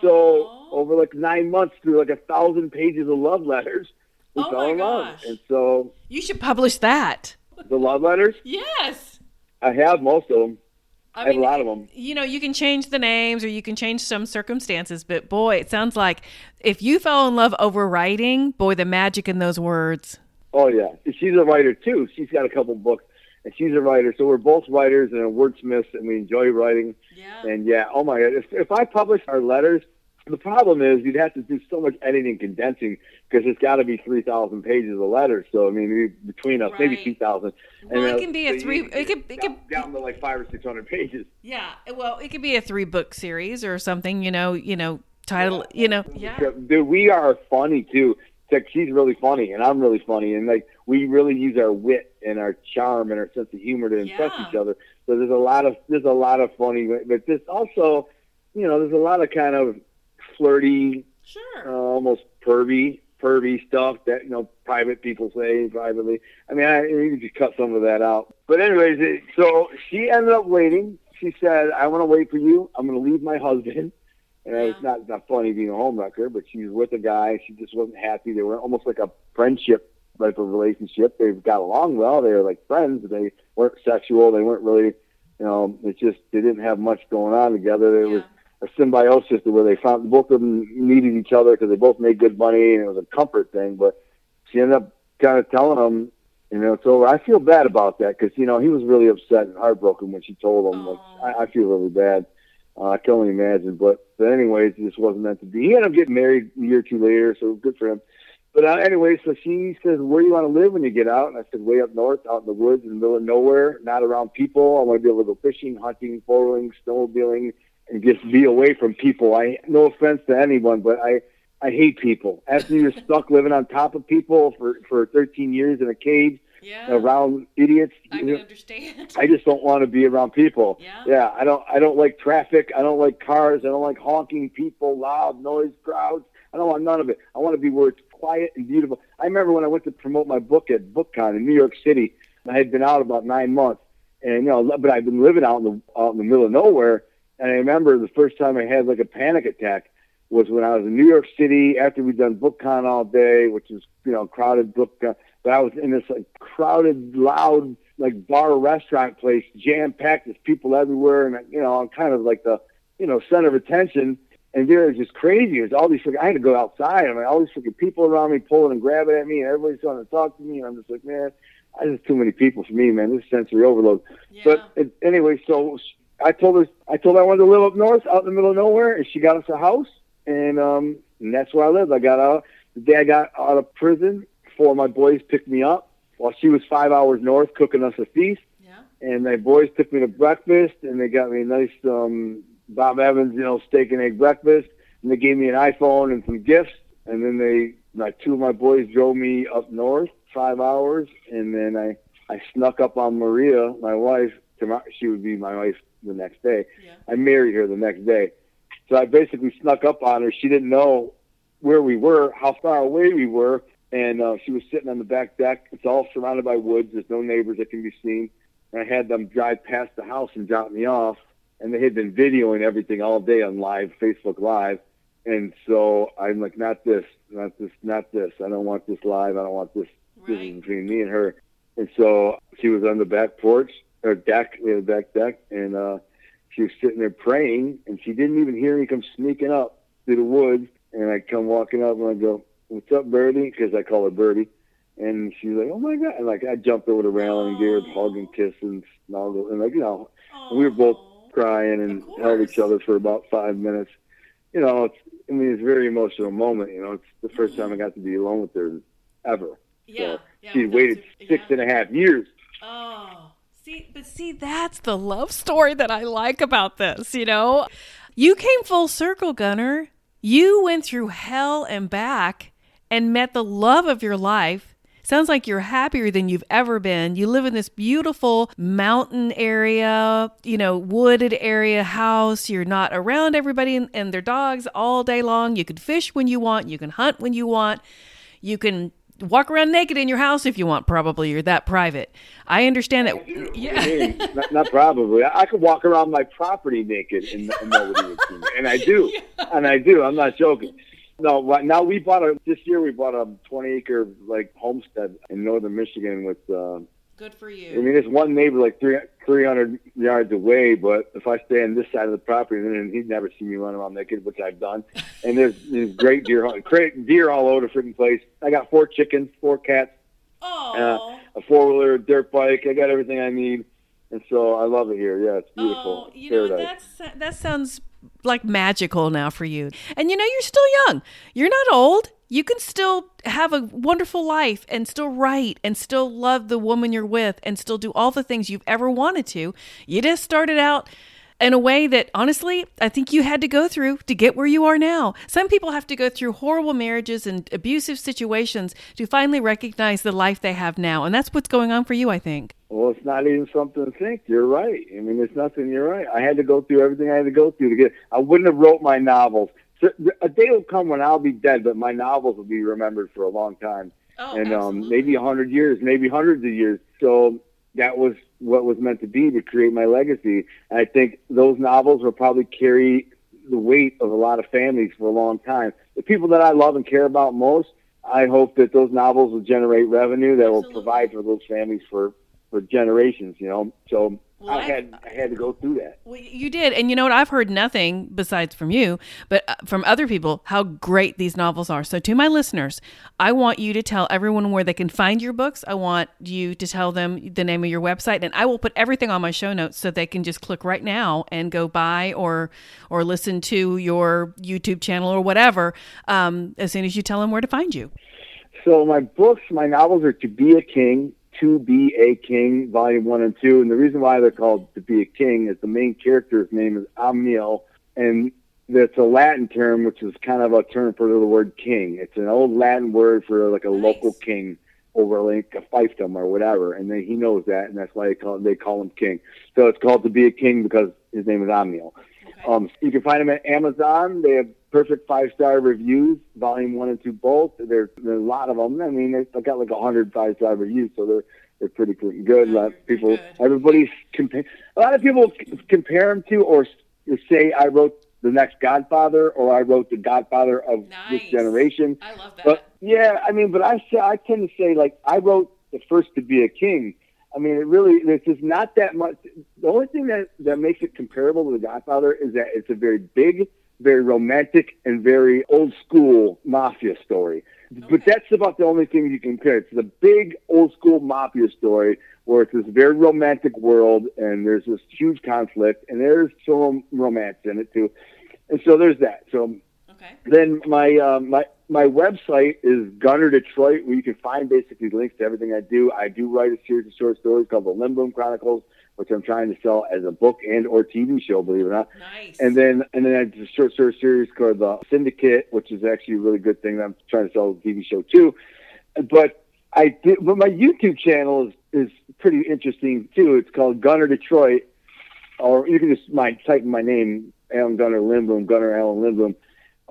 So Aww. over like nine months through like a thousand pages of love letters, we Oh fell my in love. And so You should publish that. the love letters, Yes. I have most of them. I, have a lot of them. You know, you can change the names or you can change some circumstances, but boy, it sounds like if you fell in love over writing, boy, the magic in those words. Oh yeah, she's a writer too. She's got a couple books, and she's a writer. So we're both writers and wordsmiths, and we enjoy writing. Yeah. And yeah, oh my god, if, if I publish our letters, the problem is you'd have to do so much editing, condensing, because it's got to be three thousand pages of letters. So I mean, we- between us, maybe two thousand. Well, it can be a three- it could- it down, could- down to like five or six hundred pages. Yeah. Well, it could be a three book series or something, you know, you know, title, you know. Yeah. Dude, we are funny too. It's like she's really funny, and I'm really funny, and like we really use our wit and our charm and our sense of humor to impress Yeah. each other. So there's a lot of there's a lot of funny, but there's also, you know, there's a lot of kind of flirty, uh, Sure. almost pervy, pervy stuff that you know private people say privately. I mean, I you just cut some of that out. But anyways, it, so she ended up waiting. She said, "I want to wait for you. I'm going to leave my husband." And it's not not funny being a homewrecker, but she was with a guy. She just wasn't happy. They were almost like a friendship type of relationship. They got along well. They were like friends. But they weren't sexual. They weren't really, you know. It's just they didn't have much going on together. It was a symbiosis to where they found both of them needed each other because they both made good money and it was a comfort thing. But she ended up kind of telling him, you know, so I feel bad about that because you know he was really upset and heartbroken when she told him. Like, I, I feel really bad. Uh, I can only imagine. But but anyways, it just wasn't meant to be. He ended up getting married a year or two later, so good for him. But uh, anyway, so she says, "Where do you want to live when you get out?" And I said, "Way up north, out in the woods, in the middle of nowhere, not around people. I want to be able to go fishing, hunting, four wheeling, snowmobiling, and just be away from people. I no offense to anyone, but I I hate people. After you're stuck living on top of people for for 13 years in a cage Yeah. around idiots, I know, understand. I just don't want to be around people. Yeah. Yeah, I don't I don't like traffic. I don't like cars. I don't like honking people, loud noise, crowds. I don't want none of it. I want to be where it's quiet and beautiful. I remember when I went to promote my book at BookCon in New York City. I had been out about nine months, and you know, but I've been living out in the out in the middle of nowhere. And I remember the first time I had like a panic attack was when I was in New York City after we'd done BookCon all day, which is you know crowded BookCon. Uh, but I was in this like crowded, loud like bar restaurant place, jam packed. There's people everywhere, and you know I'm kind of like the you know center of attention. And there was just crazy. There's all these. I had to go outside. I mean, all these freaking people around me pulling and grabbing at me, and everybody's trying to talk to me. And I'm just like, man, I just too many people for me, man. This is sensory overload. But it, anyway, so I told her, I told her I wanted to live up north, out in the middle of nowhere, and she got us a house, and um, and that's where I lived. I got out the day I got out of prison. Four of my boys picked me up while she was five hours north cooking us a feast, Yeah. and my boys took me to breakfast, and they got me a nice um, Bob Evans, you know, steak and egg breakfast, and they gave me an iPhone and some gifts, and then they, my two of my boys drove me up north five hours, and then I I snuck up on Maria, my wife. Tomorrow, she would be my wife the next day. Yeah. I married her the next day, so I basically snuck up on her. She didn't know where we were, how far away we were, and uh, she was sitting on the back deck. It's all surrounded by woods. There's no neighbors that can be seen. And I had them drive past the house and drop me off, and they had been videoing everything all day on live Facebook Live. And so I'm like, not this, not this, not this. I don't want this live. I don't want this. This is between me and her. And so she was on the back porch or deck, we had a back deck, and uh, she was sitting there praying, and she didn't even hear me come sneaking up through the woods. And I come walking up, and I go, "What's up, Birdie?" Because I call her Birdie. And she's like, "Oh my god!" And like I jumped over the railing and gave her a hug and kiss and snuggle, and like you know, we were both crying and held each other for about five minutes. You know, it's I mean, it's a very emotional moment. You know, it's the first time I got to be alone with her ever. Yeah. So yeah, she that's waited a- six yeah. and a half years. Oh, see, but see, that's the love story that I like about this. You know, you came full circle, Gunnar. You went through hell and back and met the love of your life. Sounds like you're happier than you've ever been. You live in this beautiful mountain area, you know, wooded area house. You're not around everybody and, and their dogs all day long. You can fish when you want, you can hunt when you want. You can walk around naked in your house if you want. Probably you're that private. I understand that. Yeah, not, not probably. I, I could walk around my property naked and, and nobody would see me, and I do, and I do. I'm not joking. No, now we bought a this year. We bought a 20 acre like homestead in northern Michigan with. Uh, good for I mean, there's one neighbor like three, 300 yards away, but if I stay on this side of the property, then he'd never see me run around naked, which I've done. And there's, there's great deer, hunt- great deer all over the freaking place. I got four chickens, four cats, Oh, uh, a four wheeler, dirt bike. I got everything I need, and so I love it here. Yeah, it's beautiful. oh, you know Paradise. that's that sounds like magical now for you. And you know you're still young. You're not old. You can still have a wonderful life and still write and still love the woman you're with and still do all the things you've ever wanted to. You just started out in a way that honestly, I think you had to go through to get where you are now. Some people have to go through horrible marriages and abusive situations to finally recognize the life they have now. And that's what's going on for you, I think. Well, it's not even something to think. You're right. I mean, it's nothing. You're right. I had to go through everything I had to go through to get. I wouldn't have wrote my novels. So, a day will come when I'll be dead, but my novels will be remembered for a long time, Oh, and um, maybe a hundred years, maybe hundreds of years. So that was what was meant to be to create my legacy. And I think those novels will probably carry the weight of a lot of families for a long time. The people that I love and care about most, I hope that those novels will generate revenue that will Absolutely. provide for those families for for generations. You know, so Well, I had I had to go through that. Well, you did. And you know what? I've heard nothing besides from you, but uh, from other people, how great these novels are. So, to my listeners, I want you to tell everyone where they can find your books. I want you to tell them the name of your website, and I will put everything on my show notes so they can just click right now and go buy or or listen to your YouTube channel or whatever um, as soon as you tell them where to find you. So my books, my novels are To Be a King, To Be a King, Volume One and Two. And the reason why they're called To Be a King is the main character's name is Amniel, and that's a Latin term, which is kind of a term for the word king. It's an old Latin word for like a Nice. local king over like a fiefdom or whatever. And then he knows that, and that's why they call they call him king. So it's called To Be a King because his name is Amniel. Um, you can find them at Amazon. They have perfect five star reviews, volume one and two both. There's, there's a lot of them. I mean, they- they've got like a hundred five star reviews, so they're they're pretty pretty good. A lot of people, everybody's compa- a lot of people c- compare them to or s- say I wrote the next Godfather or I wrote the Godfather of this generation. I love that. But yeah, I mean, but I say I tend to say like I wrote the first to be a king. I mean, it really there's just not that much. The only thing that that makes it comparable to The Godfather is that it's a very big, very romantic, and very old school mafia story. But that's about the only thing you can compare. It's the big old school mafia story where it's this very romantic world and there's this huge conflict and there's some romance in it too. And so there's that. So okay. then my uh, my my website is Gunnar Detroit, where you can find basically links to everything I do. I do write a series of short stories called The Limboom Chronicles, which I'm trying to sell as a book and or TV show, believe it or not. Nice. And then and then I have a short story series called The Syndicate, which is actually a really good thing that I'm trying to sell as a TV show too. But I did, but my YouTube channel is is pretty interesting too. It's called Gunnar Detroit, or you can just my type in my name, Alan Gunnar Lindblom, Gunnar Alan Lindblom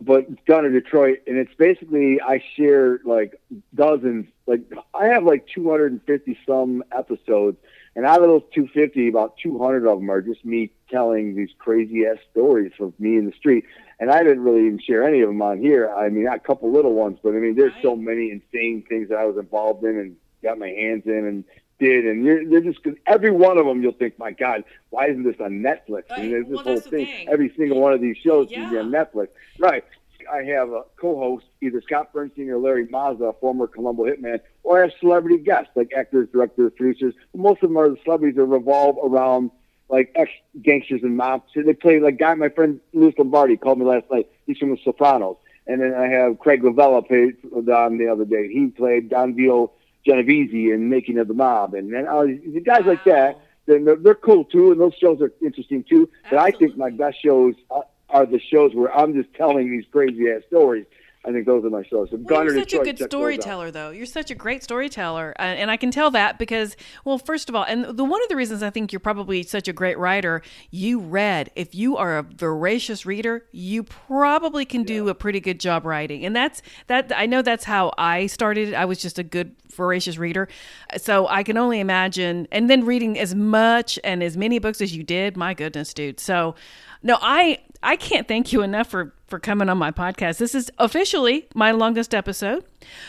but it's Gunnar Detroit, and it's basically I share like dozens, like I have like 250 some episodes, and out of those 250, about 200 of them are just me telling these crazy ass stories of me in the street, and I didn't really even share any of them on here. I mean, a couple little ones, but I mean, there's so many insane things that I was involved in and got my hands in and did, and you're, they're just cause every one of them. You'll think, my God, why isn't this on Netflix? Right. And there's this Well, whole thing. thing. Every single one of these shows Yeah. should be on Netflix. Right. I have a co-host, either Scott Burnstein or Larry Mazza, former Colombo hitman, or I have celebrity guests like actors, directors, producers. Most of them are the celebrities that revolve around like ex gangsters and mobs. They play like guy. My friend Louis Lombardi called me last night. He's from The Sopranos. And then I have Craig Lavella played on the other day. He played Don Vito Genovese in Making of the Mob, and then uh, the guys like that. Then they're, they're cool too, and those shows are interesting too. But I think my best shows are, are the shows where I'm just telling these crazy ass stories. I think those are my shows. So Well, you're such Detroit, a good check those out. storyteller, though. You're such a great storyteller, uh, and I can tell that because, well, first of all, and the one of the reasons I think you're probably such a great writer, you read. If you are a voracious reader, you probably can do a pretty good job writing, and that's that. I know that's how I started. I was just a good voracious reader, so I can only imagine. And then reading as much and as many books as you did, my goodness, dude. So, no, I I can't thank you enough for for coming on my podcast. This is officially my longest episode.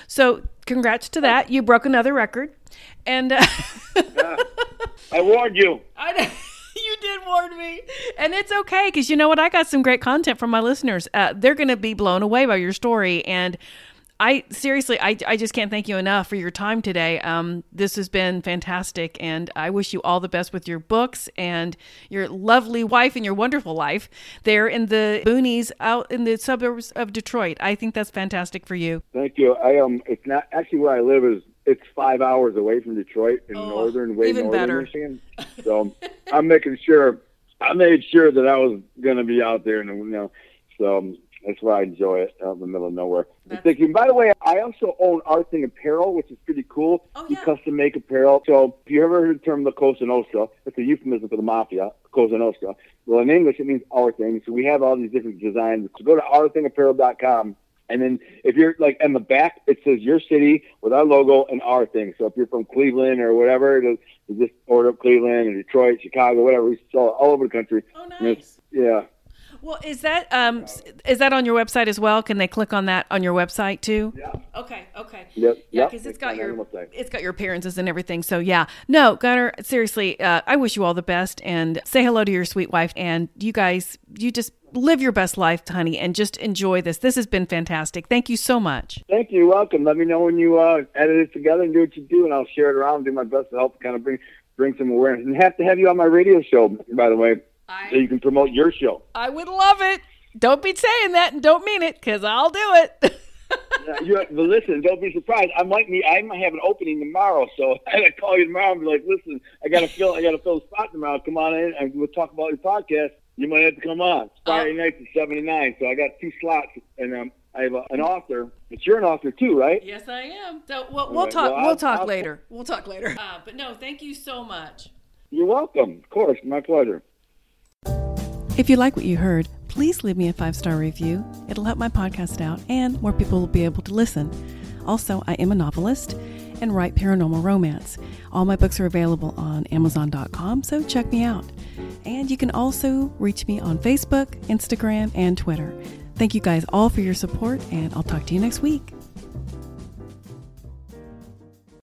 So, congrats to that. You broke another record. And uh, I warned you. I you did warn me. And it's okay because you know what? I got some great content from my listeners. Uh, they're going to be blown away by your story. And I seriously, I, I just can't thank you enough for your time today. Um, this has been fantastic, and I wish you all the best with your books and your lovely wife and your wonderful life there in the boonies out in the suburbs of Detroit. I think that's fantastic for you. Thank you. I um, it's not actually where I live is it's five hours away from Detroit in Oh, northern, way even northern better. Michigan. So I'm making sure I made sure that I was going to be out there, and you know, so um, that's why I enjoy it out in the middle of nowhere. That's- Thank you. By the way, I also own Our Thing Apparel, which is pretty cool. Oh, yeah. custom make apparel. So if you ever heard the term La Cosa Nostra, it's a euphemism for the mafia, Cosa Nostra. Well, in English, it means our thing. So we have all these different designs. So go to ourthingapparel.com. And then if you're like in the back, it says your city with our logo and our thing. So if you're from Cleveland or whatever, it'll, you just order up Cleveland or Detroit, Chicago, whatever. We sell it all over the country. Oh, nice. Yeah. Well, is that um is that on your website as well? Can they click on that on your website too? Yeah. Okay, okay. Yep. Yeah, Yep. because it's It's got your it's got your appearances and everything. So yeah, no, Gunnar. seriously, uh, I wish you all the best and say hello to your sweet wife. And you guys, you just live your best life, honey, and just enjoy this. This has been fantastic. Thank you so much. Thank you. You're welcome. Let me know when you uh, edit it together and do what you do, and I'll share it around and do my best to help kind of bring bring some awareness. And have to have you on my radio show, by the way, so you can promote your show. I would love it. Don't be saying that and don't mean it, because I'll do it. Yeah, you but listen, don't be surprised. I might need, I might have an opening tomorrow, so I gotta call you tomorrow and be like, listen, I gotta fill I gotta fill a spot tomorrow. Come on in and we'll talk about your podcast. You might have to come on. It's Friday nights at seven to nine, so I got two slots and um I have a, an author, but you're an author too, right? yes, I am. So we'll, we'll right, talk. well, we'll I'll- talk I'll- later. We'll talk later. Uh, but no, thank you so much. You're welcome. Of course, my pleasure. If you like what you heard, please leave me a five star review. It'll help my podcast out and more people will be able to listen. Also, I am a novelist and write paranormal romance. All my books are available on Amazon.com, so check me out. And you can also reach me on Facebook, Instagram, and Twitter. Thank you guys all for your support, and I'll talk to you next week.